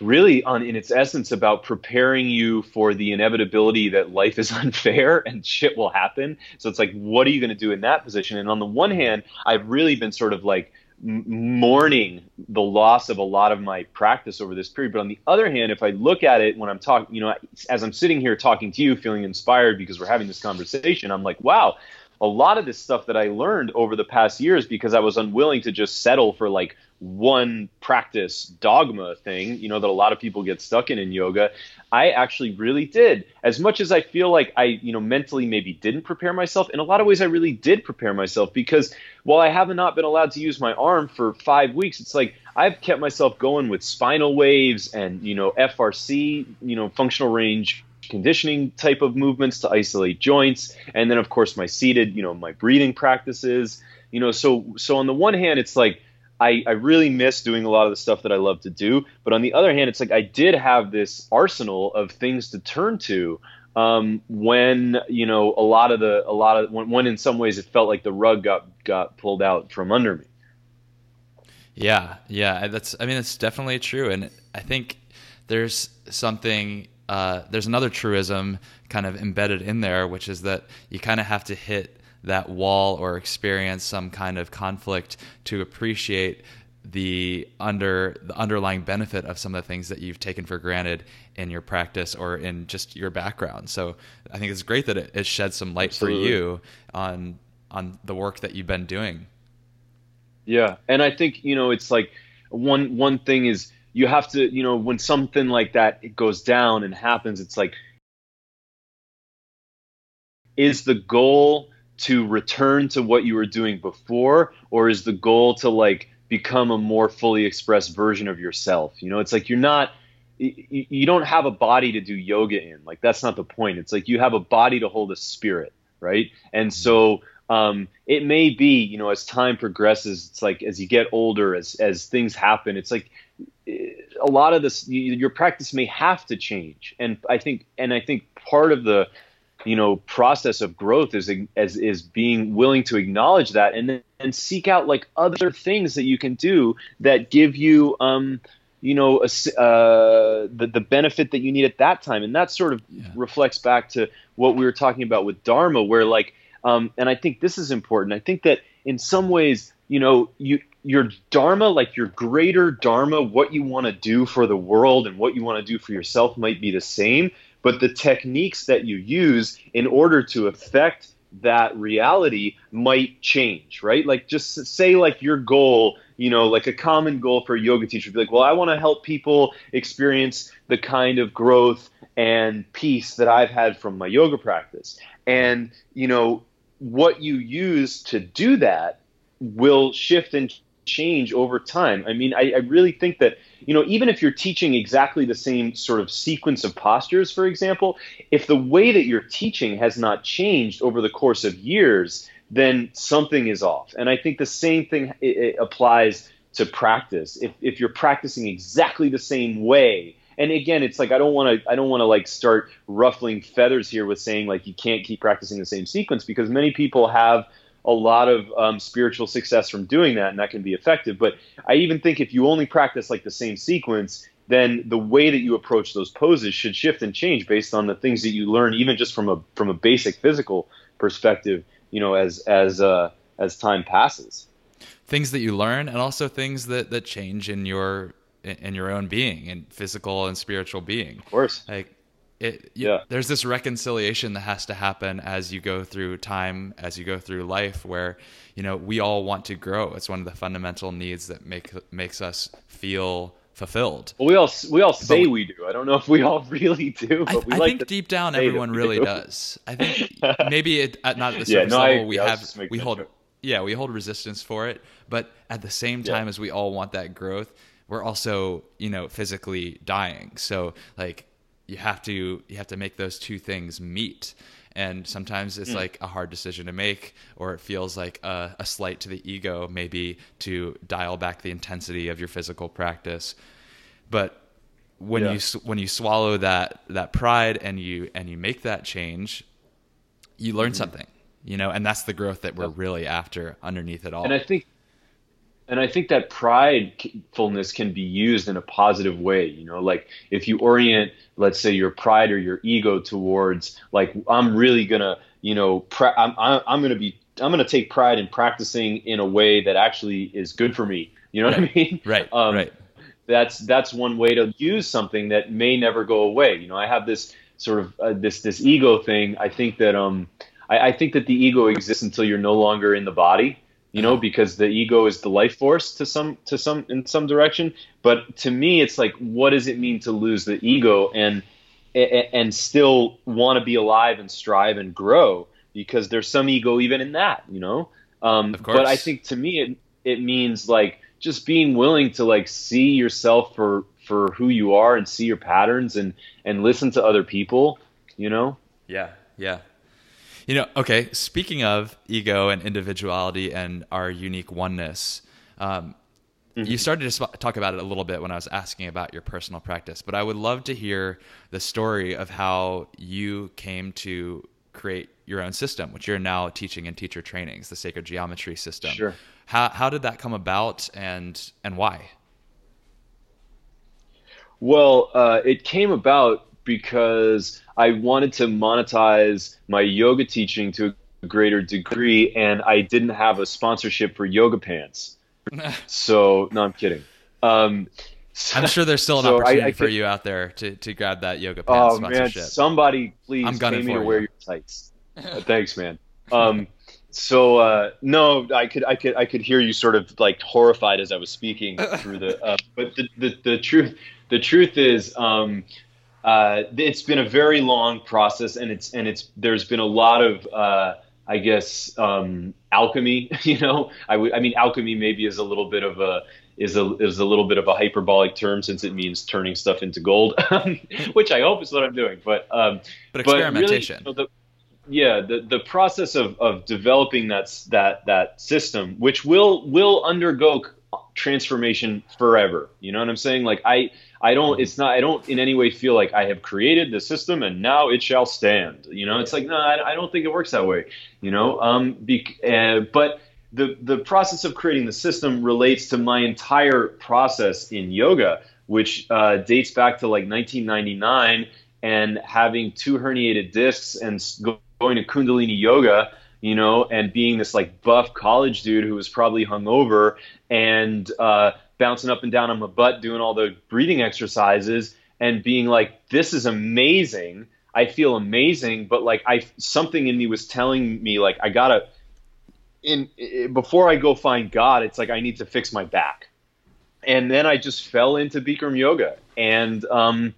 really on in its essence about preparing you for the inevitability that life is unfair and shit will happen. So it's like, what are you going to do in that position? And on the one hand, I've really been sort of like mourning the loss of a lot of my practice over this period. But on the other hand, if I look at it when I'm talking, you know, as I'm sitting here talking to you, feeling inspired because we're having this conversation, I'm like, wow, a lot of this stuff that I learned over the past years because I was unwilling to just settle for like one practice dogma thing, you know, that a lot of people get stuck in in yoga. I actually really did. As much as I feel like I, you know, mentally maybe didn't prepare myself, in a lot of ways I really did prepare myself because while I have not been allowed to use my arm for five weeks, it's like I've kept myself going with spinal waves and, you know, FRC, you know, functional range conditioning type of movements to isolate joints and then of course my seated you know my breathing practices you know so so on the one hand it's like I, I really miss doing a lot of the stuff that I love to do. But on the other hand, it's like I did have this arsenal of things to turn to um, when you know a lot of the a lot of when, when in some ways it felt like the rug got got pulled out from under me. Yeah, yeah, that's I mean it's definitely true, and I think there's something uh, there's another truism kind of embedded in there, which is that you kind of have to hit that wall or experience some kind of conflict to appreciate the under the underlying benefit of some of the things that you've taken for granted in your practice or in just your background. So I think it's great that it, it sheds some light Absolutely. for you on on the work that you've been doing. Yeah, and I think you know it's like one one thing is you have to you know when something like that goes down and happens, it's like is the goal to return to what you were doing before or is the goal to like become a more fully expressed version of yourself? You know it's like you're not you don't have a body to do yoga in. Like that's not the point. It's like you have a body to hold a spirit right? And so um, it may be you know as time progresses it's like as you get older as as things happen it's like a lot of this your practice may have to change. And i think and i think part of the you know process of growth is as is being willing to acknowledge that and then and seek out like other things that you can do that give you um you know a, uh, the the benefit that you need at that time and that sort of yeah. reflects back to what we were talking about with dharma where like um and I think this is important I think that in some ways you know you your dharma like your greater dharma what you want to do for the world and what you want to do for yourself might be the same but the techniques that you use in order to affect that reality might change, right? Like just say like your goal, you know, like a common goal for a yoga teacher would be like, well, I want to help people experience the kind of growth and peace that I've had from my yoga practice. And, you know, what you use to do that will shift and change over time. I mean, I, I really think that you know, even if you're teaching exactly the same sort of sequence of postures, for example, if the way that you're teaching has not changed over the course of years, then something is off. And I think the same thing applies to practice. If, if you're practicing exactly the same way, and again, it's like I don't want to I don't want to like start ruffling feathers here with saying like you can't keep practicing the same sequence because many people have a lot of um, spiritual success from doing that, and that can be effective. But I even think if you only practice like the same sequence, then the way that you approach those poses should shift and change based on the things that you learn, even just from a from a basic physical perspective. You know, as as uh, as time passes, things that you learn, and also things that that change in your in your own being and physical and spiritual being. Of course, like it, yeah. there's this reconciliation that has to happen as you go through time, as you go through life, where you know we all want to grow. It's one of the fundamental needs that make makes us feel fulfilled. Well, we all we all say but, we do. I don't know if we all really do, but I, we I like think deep down everyone really do. does. I think maybe it, at not at the surface yeah, no, level I, we yeah, have we hold yeah we hold resistance for it, but at the same time yeah. as we all want that growth, we're also you know physically dying. So like you have to you have to make those two things meet and sometimes it's mm. like a hard decision to make or it feels like a, a, slight to the ego maybe to dial back the intensity of your physical practice but when yeah. you when you swallow that that pride and you and you make that change you learn mm-hmm. something you know and that's the growth that we're really after underneath it all and i think and I think that pridefulness can be used in a positive way. You know, like if you orient, let's say, your pride or your ego towards, like, I'm really gonna, you know, pra- I'm I'm gonna be, I'm gonna take pride in practicing in a way that actually is good for me. You know right. what I mean? Right. Um, right. That's that's one way to use something that may never go away. You know, I have this sort of uh, this this ego thing. I think that um I, I think that the ego exists until you're no longer in the body you know because the ego is the life force to some to some in some direction. But to me it's like what does it mean to lose the ego and and still want to be alive and strive and grow? Because there's some ego even in that you know? Um, but i think to me it it means like just being willing to like see yourself for for who you are and see your patterns and and listen to other people you know? Yeah yeah you know, okay, speaking of ego and individuality and our unique oneness, um, mm-hmm. you started to talk about it a little bit when I was asking about your personal practice, but I would love to hear the story of how you came to create your own system, which you're now teaching in teacher trainings, the sacred geometry system. Sure. How, how did that come about and, and why? Well, uh, it came about because I wanted to monetize my yoga teaching to a greater degree, and I didn't have a sponsorship for yoga pants. so no, I'm kidding. Um, so, I'm sure there's still an so opportunity I, I for you out there to, to grab that yoga pants oh, sponsorship. Man, somebody please I'm pay me to you. wear your tights. uh, thanks, man. Um, so uh, no, I could I could I could hear you sort of like horrified as I was speaking through the. Uh, but the, the the truth the truth is um, uh, it's been a very long process, and it's and it's there's been a lot of uh, I guess um, alchemy. You know, I, mean alchemy maybe is a little bit of a is a is a little bit of a hyperbolic term since it means turning stuff into gold, which I hope is what I'm doing. But um, but experimentation. But really, you know, the, yeah, the, the process of, of developing that that that system, which will will undergo transformation forever. You know what I'm saying? Like I I don't. It's not. I don't in any way feel like I have created the system and now it shall stand. You know, it's like no, I, I don't think it works that way. You know, um, be, uh, but the the process of creating the system relates to my entire process in yoga, which uh, dates back to like 1999 and having two herniated discs and going to Kundalini yoga you know, and being this like buff college dude who was probably hungover and uh, bouncing up and down on my butt doing all the breathing exercises and being like this is amazing. I feel amazing. But like i something in me was telling me like i gotta in, in before i go find god it's like i need to fix my back. And then i just fell into bikram yoga. And um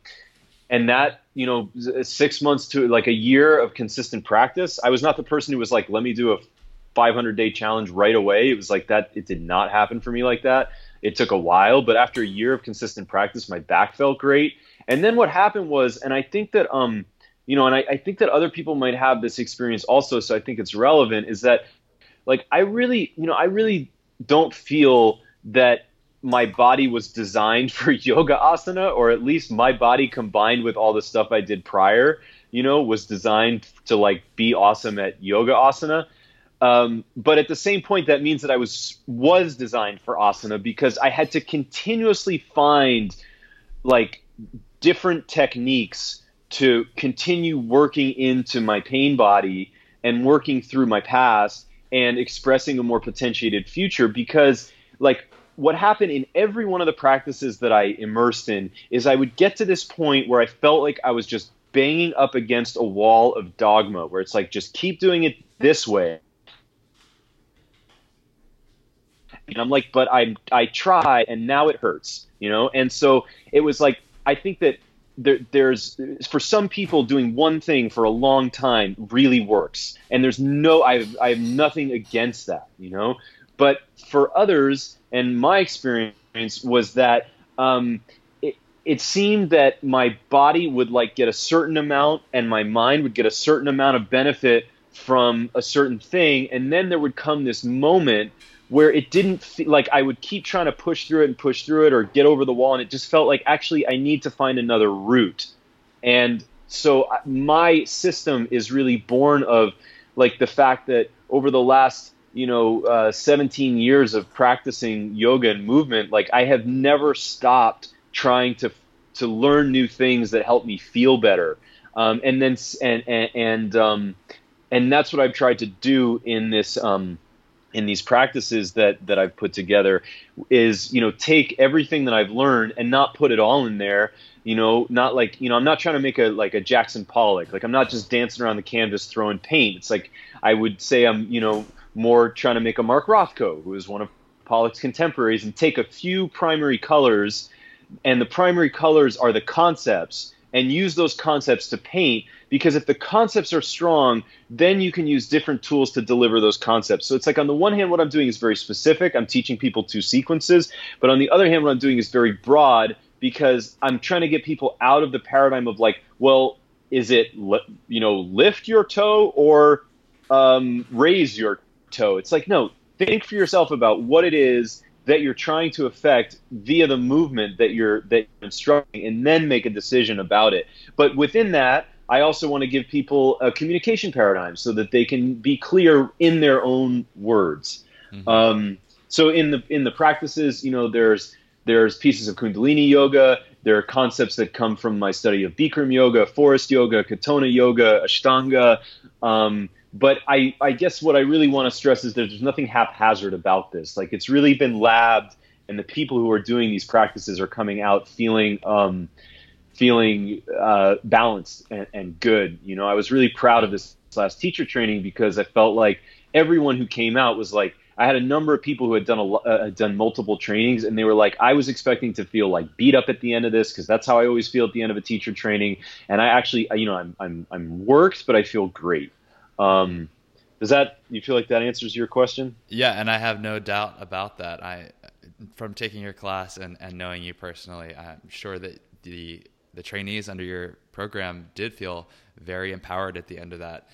and that you know six months to like a year of consistent practice i was not the person who was like let me do a 500 day challenge right away it was like that it did not happen for me like that it took a while, but after a year of consistent practice, my back felt great. And then what happened was, and I think that, um, you know, and I, I think that other people might have this experience also, so I think it's relevant, is that, like, I really, you know, I really don't feel that my body was designed for yoga asana, or at least my body combined with all the stuff I did prior, you know, was designed to like be awesome at yoga asana. Um, but at the same point, that means that I was was designed for asana because I had to continuously find like different techniques to continue working into my pain body and working through my past and expressing a more potentiated future because like what happened in every one of the practices that I immersed in is I would get to this point where I felt like I was just banging up against a wall of dogma where it's like just keep doing it this way and I'm like, but I I try and now it hurts, you know. And so it was like I think that there, there's for some people doing one thing for a long time really works, and there's no I I have nothing against that, you know. But for others, and my experience was that um, it, it seemed that my body would like get a certain amount, and my mind would get a certain amount of benefit from a certain thing, and then there would come this moment where it didn't feel like I would keep trying to push through it and push through it or get over the wall, and it just felt like actually I need to find another route. And so uh, my system is really born of like the fact that over the last you know uh, 17 years of practicing yoga and movement, like I have never stopped trying to to learn new things that help me feel better. Um, and then and and and, um, and that's what I've tried to do in this. Um, in these practices that that I've put together is you know take everything that I've learned and not put it all in there you know not like you know i'm not trying to make a like a jackson pollock like i'm not just dancing around the canvas throwing paint it's like i would say i'm you know more trying to make a mark rothko who is one of pollock's contemporaries and take a few primary colors and the primary colors are the concepts and use those concepts to paint because if the concepts are strong then you can use different tools to deliver those concepts. So it's like on the one hand what i'm doing is very specific. I'm teaching people two sequences but on the other hand what i'm doing is very broad because I'm trying to get people out of the paradigm of like, well, is it you know lift your toe or um, raise your It's like no, think for yourself about what it is that you're trying to affect via the movement that you're that you're instructing, and then make a decision about it. But within that, I also want to give people a communication paradigm so that they can be clear in their own words. Mm-hmm. Um, so in the in the practices, you know, there's there's pieces of Kundalini yoga. There are concepts that come from my study of Bikram yoga, Forrest yoga, Katonah yoga, Ashtanga. Um, but I, I guess what I really want to stress is that there's nothing haphazard about this. Like it's really been labbed, and the people who are doing these practices are coming out feeling um, feeling uh, balanced and, and good. You know, I was really proud of this last teacher training because I felt like everyone who came out was like I had a number of people who had done a uh, done multiple trainings, and they were like, I was expecting to feel like beat up at the end of this because that's how I always feel at the end of a teacher training. And I actually, you know, I'm I'm I'm worked, but I feel great. Um, does that you feel like that answers your question? Yeah, and I have no doubt about that. I from taking your class and, and knowing you personally, I'm sure that the the trainees under your program did feel very empowered at the end of that.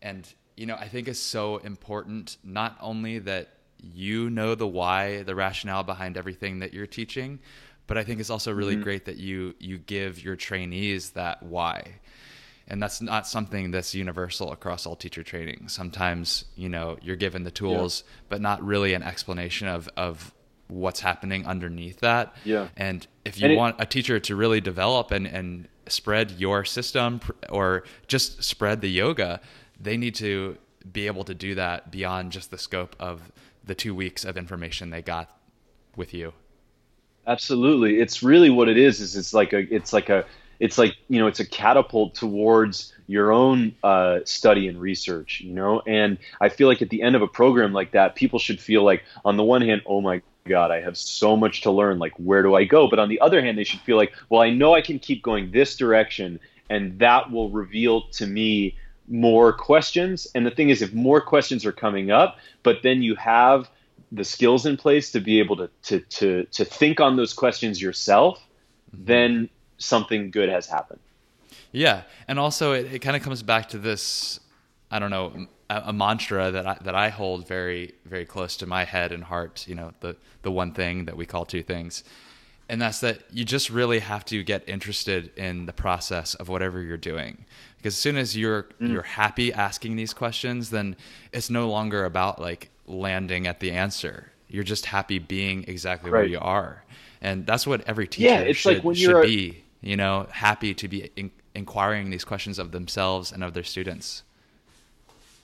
And you know, I think is so important not only that you know the why, the rationale behind everything that you're teaching, but I think it's also really mm-hmm. great that you you give your trainees that why. And that's not something that's universal across all teacher training. Sometimes, you know, you're given the tools, yeah. but not really an explanation of of what's happening underneath that. Yeah. And if you and want it, a teacher to really develop and and spread your system or just spread the yoga, they need to be able to do that beyond just the scope of the two weeks of information they got with you. Absolutely, it's really what it is. Is it's like a, it's like a, it's like you know, it's a catapult towards your own uh, study and research. You know, and I feel like at the end of a program like that, people should feel like, on the one hand, oh my God, I have so much to learn. Like, where do I go? But on the other hand, they should feel like, well, I know I can keep going this direction, and that will reveal to me more questions. And the thing is, if more questions are coming up, but then you have the skills in place to be able to to to, to think on those questions yourself, mm-hmm. then something good has happened. Yeah, and also it, it kind of comes back to this. I don't know a, a, mantra that I, that I hold very very close to my head and heart. You know, the the one thing that we call two things, and that's that you just really have to get interested in the process of whatever you're doing because as soon as you're mm. you're happy asking these questions then it's no longer about like landing at the answer you're just happy being exactly right. where you are and that's what every teacher yeah, it's should, like when you're should be you know happy to be in, inquiring these questions of themselves and of their students.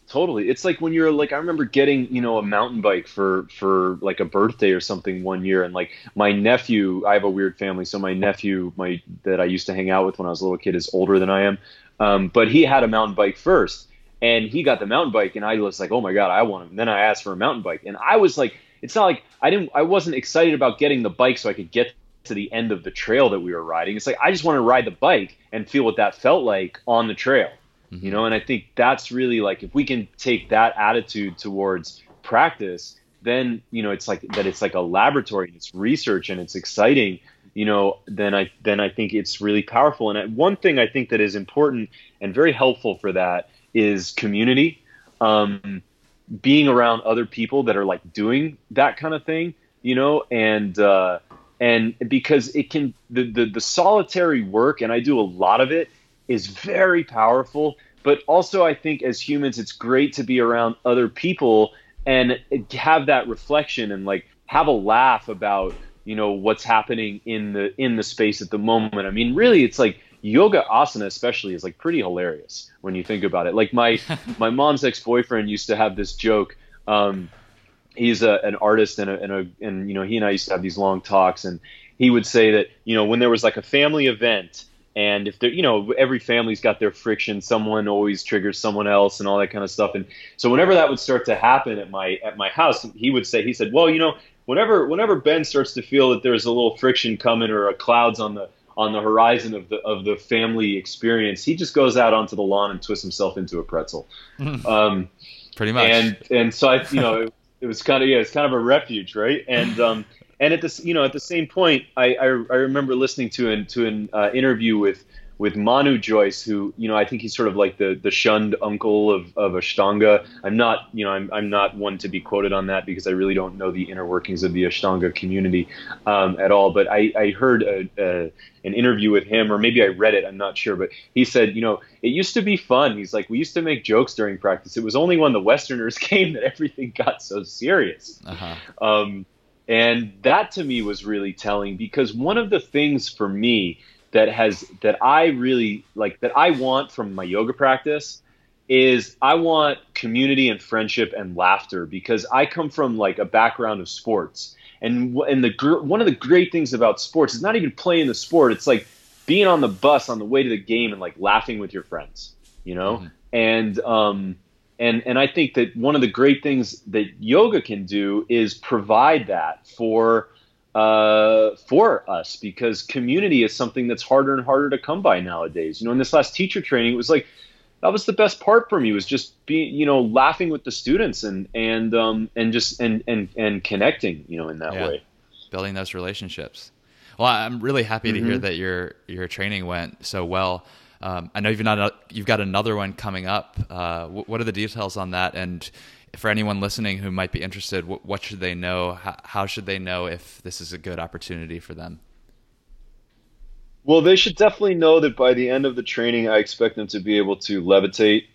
Totally. It's like when you're like i remember getting you know a mountain bike for for like a birthday or something one year and like my nephew i have a weird family so my nephew my that i used to hang out with when i was a little kid is older than i am. Um, but he had a mountain bike first and he got the mountain bike and i was like oh my god i want him. And then i asked for a mountain bike and i was like it's not like i didn't i wasn't excited about getting the bike so i could get to the end of the trail that we were riding. It's like i just want to ride the bike and feel what that felt like on the trail mm-hmm. you know? And i think that's really like if we can take that attitude towards practice then you know it's like that it's like a laboratory and it's research and it's exciting you know? Then i then i think it's really powerful. And one thing i think that is important and very helpful for that is community. Um, being around other people that are like doing that kind of thing you know? And uh, and because it can the, the the solitary work and i do a lot of it is very powerful. But also, I think as humans, it's great to be around other people and have that reflection and like have a laugh about you know what's happening in the in the space at the moment. I mean, really, it's like yoga asana especially is like pretty hilarious when you think about it. Like my my mom's ex boyfriend used to have this joke. Um, he's a, an artist and a, and a and you know he and I used to have these long talks and he would say that you know when there was like a family event and if there you know every family's got their friction someone always triggers someone else and all that kind of stuff and so whenever that would start to happen at my at my house he would say he said well you know whenever whenever ben starts to feel that there's a little friction coming or a clouds on the on the horizon of the of the family experience he just goes out onto the lawn and twists himself into a pretzel. Um, pretty much. and and so i you know it, was kind of yeah it's kind of a refuge right? And um and at this, you know, at the same point, I, I, I remember listening to an to an uh, interview with with Manju Jois, who you know I think he's sort of like the the shunned uncle of, of Ashtanga. I'm not you know I'm I'm not one to be quoted on that because I really don't know the inner workings of the Ashtanga community um, at all. But I, I heard a, a, an interview with him, or maybe I read it. I'm not sure, but he said you know it used to be fun. He's like we used to make jokes during practice. It was only when the Westerners came that everything got so serious. Uh-huh. Um, and that to me was really telling because one of the things for me that has that I really like that I want from my yoga practice is I want community and friendship and laughter because I come from like a background of sports. And and the one of the great things about sports is not even playing the sport. It's like being on the bus on the way to the game and like laughing with your friends you know? Mm-hmm. and um and and I think that one of the great things that yoga can do is provide that for uh, for us because community is something that's harder and harder to come by nowadays. You know, in this last teacher training, it was like that was the best part for me was just being you know laughing with the students and and um and just and and and connecting you know in that yeah. way building those relationships well i'm really happy mm-hmm. to hear mm-hmm. that your your training went so well um, I know you've not you've got another one coming up. Uh, what are the details on that? And for anyone listening who might be interested, what, what should they know? How, how, should they know if this is a good opportunity for them? Well, they should definitely know that by the end of the training, I expect them to be able to levitate.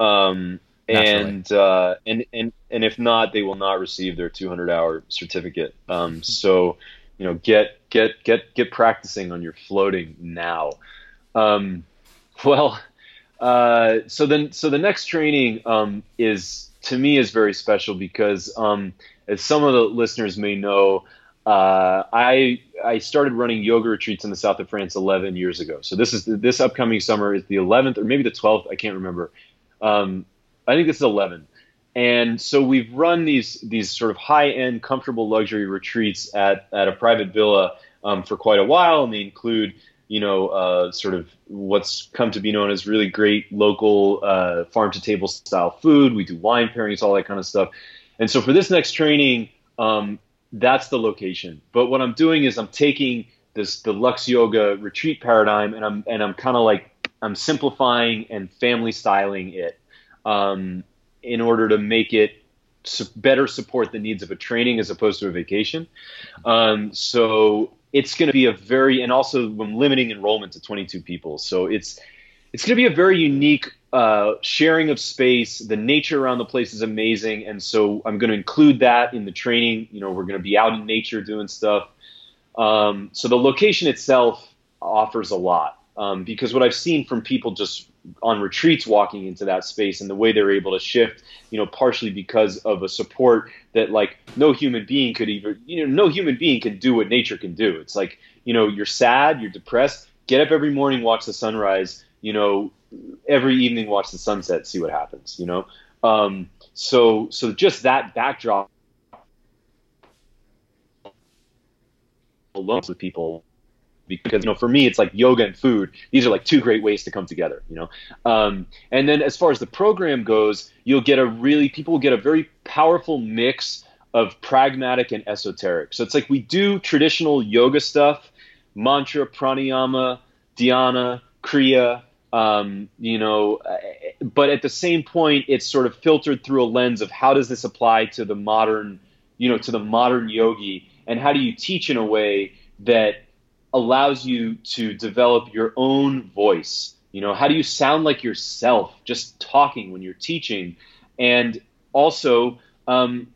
Um, and uh, and and and if not, they will not receive their 200 hour certificate. Um, so, you know, get get get get practicing on your floating now. Um, well, uh, so then, so the next training um, is to me is very special because, um, as some of the listeners may know, uh, I I started running yoga retreats in the south of France 11 years ago. So this is this upcoming summer is the 11th or maybe the 12th. I can't remember. Um, I think this is 11. And so we've run these these sort of high end, comfortable luxury retreats at at a private villa um, for quite a while, and they include you know, uh, sort of what's come to be known as really great local uh, farm to table style food. We do wine pairings, all that kind of stuff. And so for this next training, um, that's the location. But what I'm doing is I'm taking this the Lux Yoga retreat paradigm, and I'm and I'm kind of like I'm simplifying and family styling it um, in order to make it better support the needs of a training as opposed to a vacation. Um, so it's going to be a very and also I'm limiting enrollment to 22 people, so it's it's going to be a very unique uh, sharing of space. The nature around the place is amazing, and so I'm going to include that in the training. You know, we're going to be out in nature doing stuff. Um, so the location itself offers a lot um, because what I've seen from people just on retreats walking into that space and the way they're able to shift, you know, partially because of a support that like no human being could even, you know, no human being can do what nature can do. It's like, you know, you're sad, you're depressed, get up every morning, watch the sunrise, you know, every evening watch the sunset, see what happens, you know? Um, so, so just that backdrop alone with people because you know for me it's like yoga and food. These are like two great ways to come together you know? Um, and then as far as the program goes you'll get a really people will get a very powerful mix of pragmatic and esoteric. So it's like we do traditional yoga stuff mantra pranayama dhyana kriya um, you know but at the same point it's sort of filtered through a lens of how does this apply to the modern you know to the modern yogi? And how do you teach in a way that allows you to develop your own voice. You know, how do you sound like yourself just talking when you're teaching? And also, um,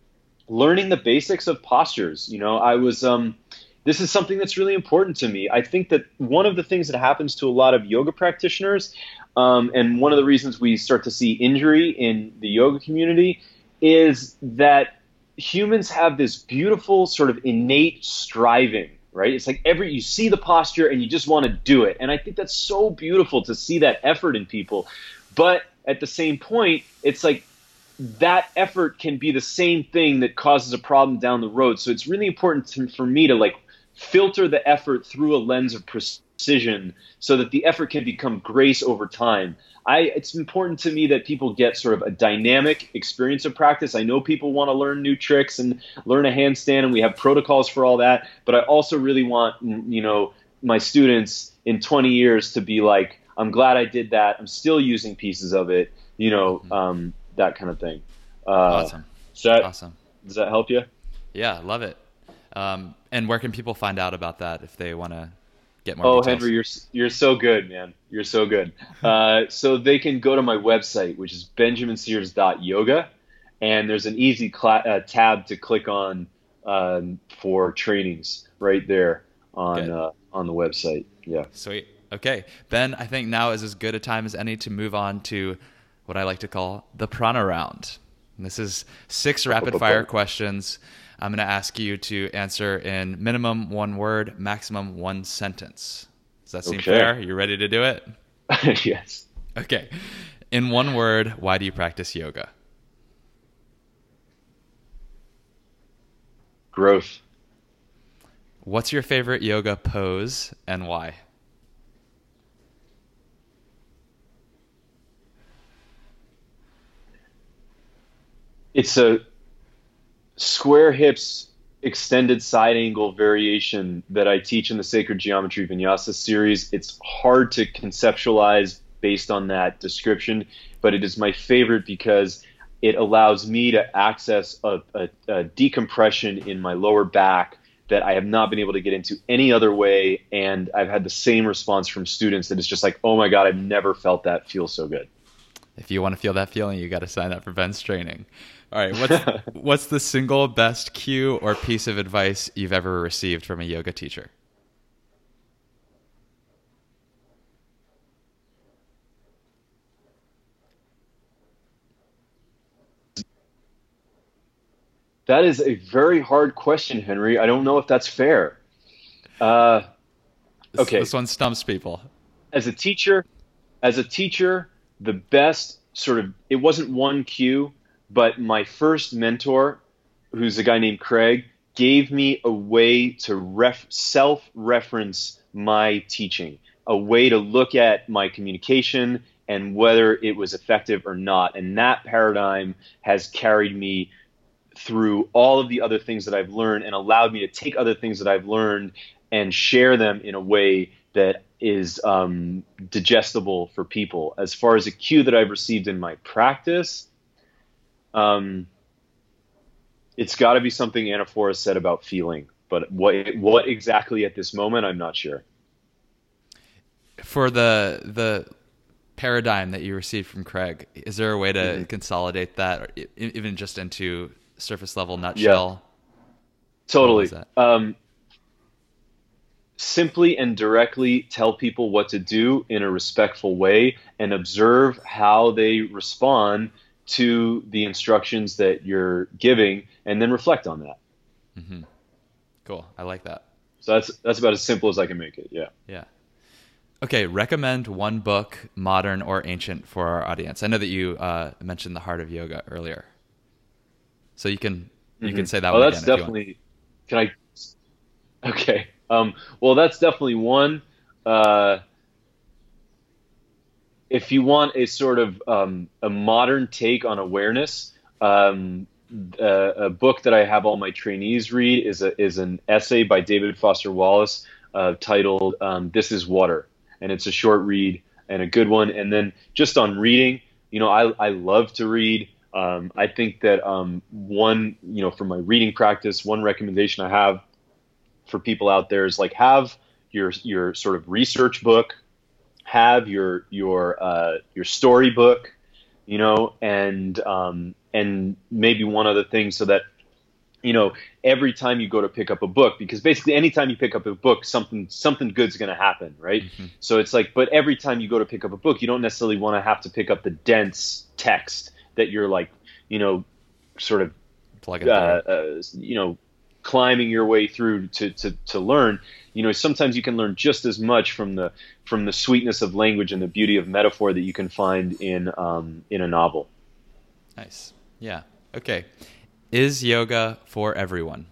learning the basics of postures. You know, I was, um, this is something that's really important to me. I think that one of the things that happens to a lot of yoga practitioners, um, and one of the reasons we start to see injury in the yoga community, is that humans have this beautiful sort of innate striving right? It's like every you see the posture and you just want to do it. And I think that's so beautiful to see that effort in people. But at the same point, it's like that effort can be the same thing that causes a problem down the road. So it's really important to, for me to like filter the effort through a lens of precision so that the effort can become grace over time. I, it's important to me that people get sort of a dynamic experience of practice. I know people want to learn new tricks and learn a handstand, and we have protocols for all that. But I also really want, you know, my students in 20 years to be like, I'm glad I did that. I'm still using pieces of it, you know, mm-hmm. um, that kind of thing. Uh, awesome. Does that, awesome. Does that help you? Yeah, love it. Um, and where can people find out about that if they want to get more? Oh, details? Henry, you're you're so good, man. You're so good. Uh, so they can go to my website, which is benjaminsears.yoga, and there's an easy cl- uh, tab to click on um, for trainings right there on uh, on the website. Yeah. Sweet. Okay, Ben. I think now is as good a time as any to move on to what I like to call the prana round. And this is six rapid fire questions. I'm going to ask you to answer in minimum one word, maximum one sentence. Does that seem okay. fair? You ready to do it? yes. Okay. In one word, why do you practice yoga? Growth. What's your favorite yoga pose and why? It's a square hips extended side angle variation that I teach in the Sacred Geometry Vinyasa series. It's hard to conceptualize based on that description, but it is my favorite because it allows me to access a, a, a decompression in my lower back that I have not been able to get into any other way. And I've had the same response from students that it's just like, oh my God, I've never felt that feel so good. If you want to feel that feeling, you got to sign up for Ben's training. All right, what's what's the single best cue or piece of advice you've ever received from a yoga teacher? That is a very hard question, Henry. I don't know if that's fair. Uh, okay, this, this one stumps people. As a teacher, as a teacher, the best sort of it wasn't one cue but my first mentor, who's a guy named Craig, gave me a way to ref- self reference my teaching, a way to look at my communication and whether it was effective or not. And that paradigm has carried me through all of the other things that I've learned and allowed me to take other things that I've learned and share them in a way that is um, digestible for people. As far as a cue that I've received in my practice, um, it's got to be something Ana Forrest said about feeling, but what what exactly at this moment, I'm not sure. For the the paradigm that you received from Craig, is there a way to mm-hmm. consolidate that, or even just into surface level nutshell? Yeah. Totally. Um, simply and directly tell people what to do in a respectful way and observe how they respond to the instructions that you're giving and then reflect on that. Mm-hmm. Cool. I like that. So that's that's about as simple as I can make it. Yeah. Yeah. Okay. Recommend one book, modern or ancient, for our audience. I know that you uh, mentioned the Heart of Yoga earlier, so you can you mm-hmm. can say that. Oh, one that's definitely. Can I? Okay. Um, well, that's definitely one. Uh, if you want a sort of um, a modern take on awareness, um, uh, a book that I have all my trainees read is a, is an essay by David Foster Wallace uh, titled um, "This Is Water," and it's a short read and a good one. And then just on reading, you know, I I love to read. Um, I think that um, one, you know, for my reading practice, one recommendation I have for people out there is like have your your sort of research book have your your uh, your storybook, you know, and um, and maybe one other thing so that you know every time you go to pick up a book because basically anytime you pick up a book something something good's going to happen right mm-hmm. so it's like but every time you go to pick up a book you don't necessarily want to have to pick up the dense text that you're like you know sort of uh, uh, you know climbing your way through to, to, to learn. You know sometimes you can learn just as much from the from the sweetness of language and the beauty of metaphor that you can find in um, in a novel. Nice. Yeah. Okay. Is yoga for everyone?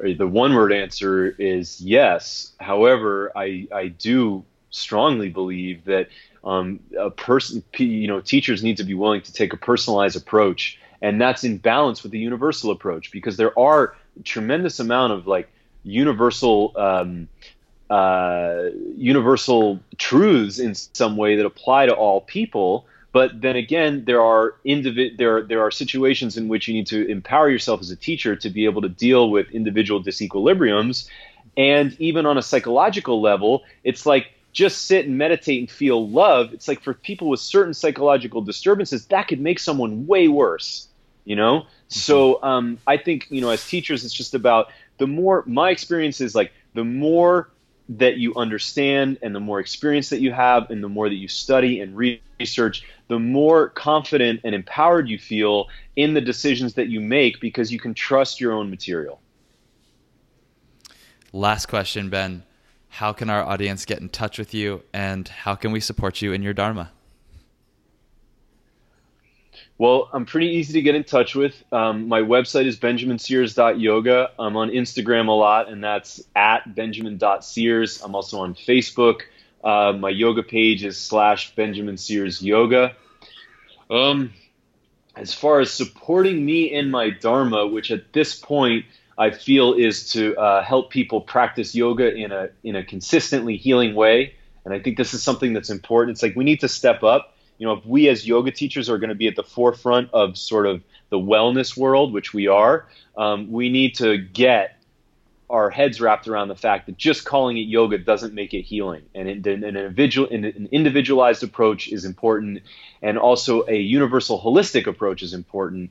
The one word answer is yes. However i i do strongly believe that um, a person, you know, teachers need to be willing to take a personalized approach, and that's in balance with the universal approach because there are tremendous amount of like universal. Um, uh, universal truths in some way that apply to all people, but then again, there are individ- there there are situations in which you need to empower yourself as a teacher to be able to deal with individual disequilibriums, and even on a psychological level, it's like just sit and meditate and feel love, it's like for people with certain psychological disturbances, that could make someone way worse, you know? Mm-hmm. So um, I think, you know, as teachers, it's just about the more, my experience is like the more that you understand and the more experience that you have and the more that you study and research, the more confident and empowered you feel in the decisions that you make because you can trust your own material. Last question, Ben how can our audience get in touch with you and how can we support you in your Dharma? Well, I'm pretty easy to get in touch with. Um, my website is benjaminsears.yoga. I'm on Instagram a lot, and that's at benjamin.sears. I'm also on Facebook. Uh, my yoga page is slash Benjamin Sears Yoga. Um, as far as supporting me in my Dharma, which at this point – I feel is to uh, help people practice yoga in a in a consistently healing way. And I think this is something that's important. It's like we need to step up. You know, if we as yoga teachers are going to be at the forefront of sort of the wellness world, which we are, um, we need to get our heads wrapped around the fact that just calling it yoga doesn't make it healing, and an individual, an individualized approach is important, and also a universal holistic approach is important.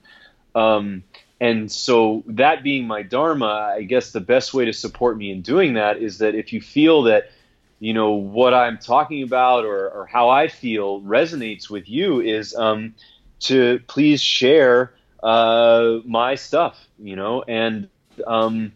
Um, and so, that being my dharma, I guess the best way to support me in doing that is that if you feel that, you know, what I'm talking about or, or how I feel resonates with you, is um, to please share uh, my stuff, you know, and um,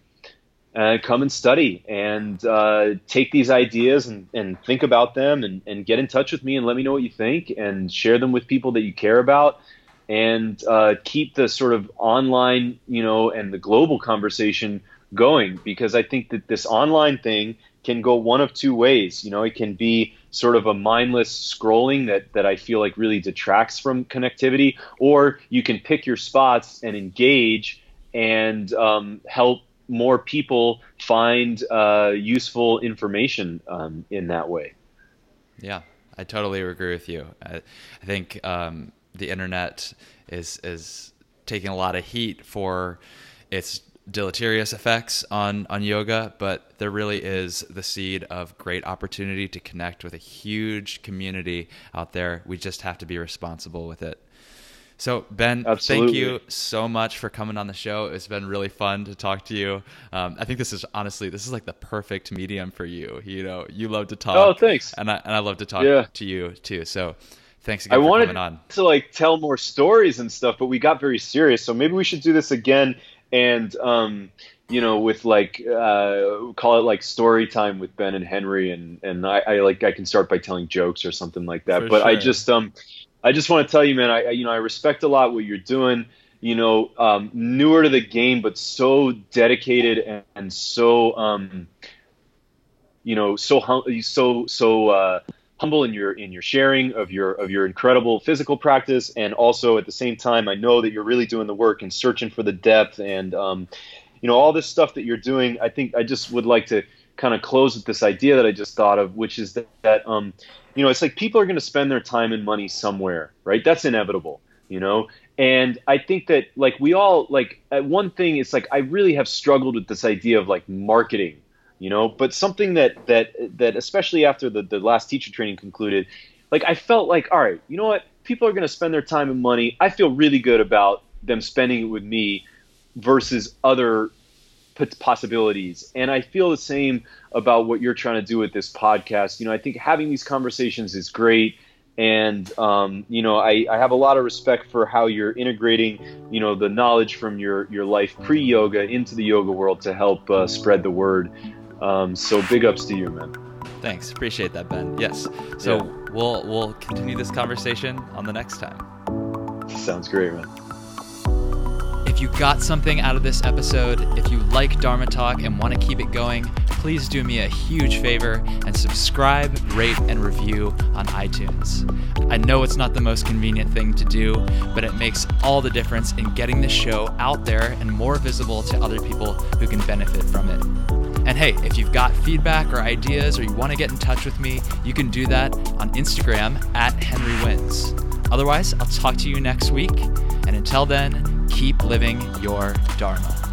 uh, come and study and uh, take these ideas and, and think about them and, and get in touch with me and let me know what you think and share them with people that you care about and uh, keep the sort of online, you know, and the global conversation going because I think that this online thing can go one of two ways. You know, it can be sort of a mindless scrolling that, that I feel like really detracts from connectivity, or you can pick your spots and engage and um, help more people find uh, useful information um, in that way. Yeah, I totally agree with you. I, I think um, the internet is is taking a lot of heat for its deleterious effects on on yoga, but there really is the seed of great opportunity to connect with a huge community out there. We just have to be responsible with it. So Ben, Absolutely. thank you so much for coming on the show. It's been really fun to talk to you. Um, I think this is honestly this is like the perfect medium for you. You know, you love to talk. Oh, thanks. And I and I love to talk yeah. to you too. So Thanks again I wanted to like tell more stories and stuff, but we got very serious. So maybe we should do this again and um, you know, with like uh, call it like story time with Ben and Henry, and and I, I like I can start by telling jokes or something like that. For but sure. I just um, I just want to tell you, man, I you know I respect a lot what you're doing. You know, um, newer to the game, but so dedicated and, and so um, you know, so hum- so so uh, humble in your in your sharing of your of your incredible physical practice, and also at the same time, I know that you're really doing the work and searching for the depth and um, you know all this stuff that you're doing. I think I just would like to kind of close with this idea that I just thought of, which is that, that um, you know it's like people are going to spend their time and money somewhere, right? That's inevitable, you know. And I think that like we all like one thing is like I really have struggled with this idea of like marketing you know but something that that that especially after the, the last teacher training concluded like i felt like all right you know what? People are going to spend their time and money. I feel really good about them spending it with me versus other possibilities. And i feel the same about what you're trying to do with this podcast. You know i think having these conversations is great. And um, you know I, I have a lot of respect for how you're integrating you know the knowledge from your your life pre yoga into the yoga world to help uh, spread the word um, so big ups to you man thanks appreciate that ben yes so yeah. we'll we'll continue this conversation on the next time sounds great man if you got something out of this episode, if you like Dharma Talk and want to keep it going, please do me a huge favor and subscribe, rate, and review on iTunes. I know it's not the most convenient thing to do, but it makes all the difference in getting the show out there and more visible to other people who can benefit from it. And hey, if you've got feedback or ideas or you want to get in touch with me, you can do that on Instagram at Henry Wins. Otherwise, I'll talk to you next week. And until then, keep living your Dharma.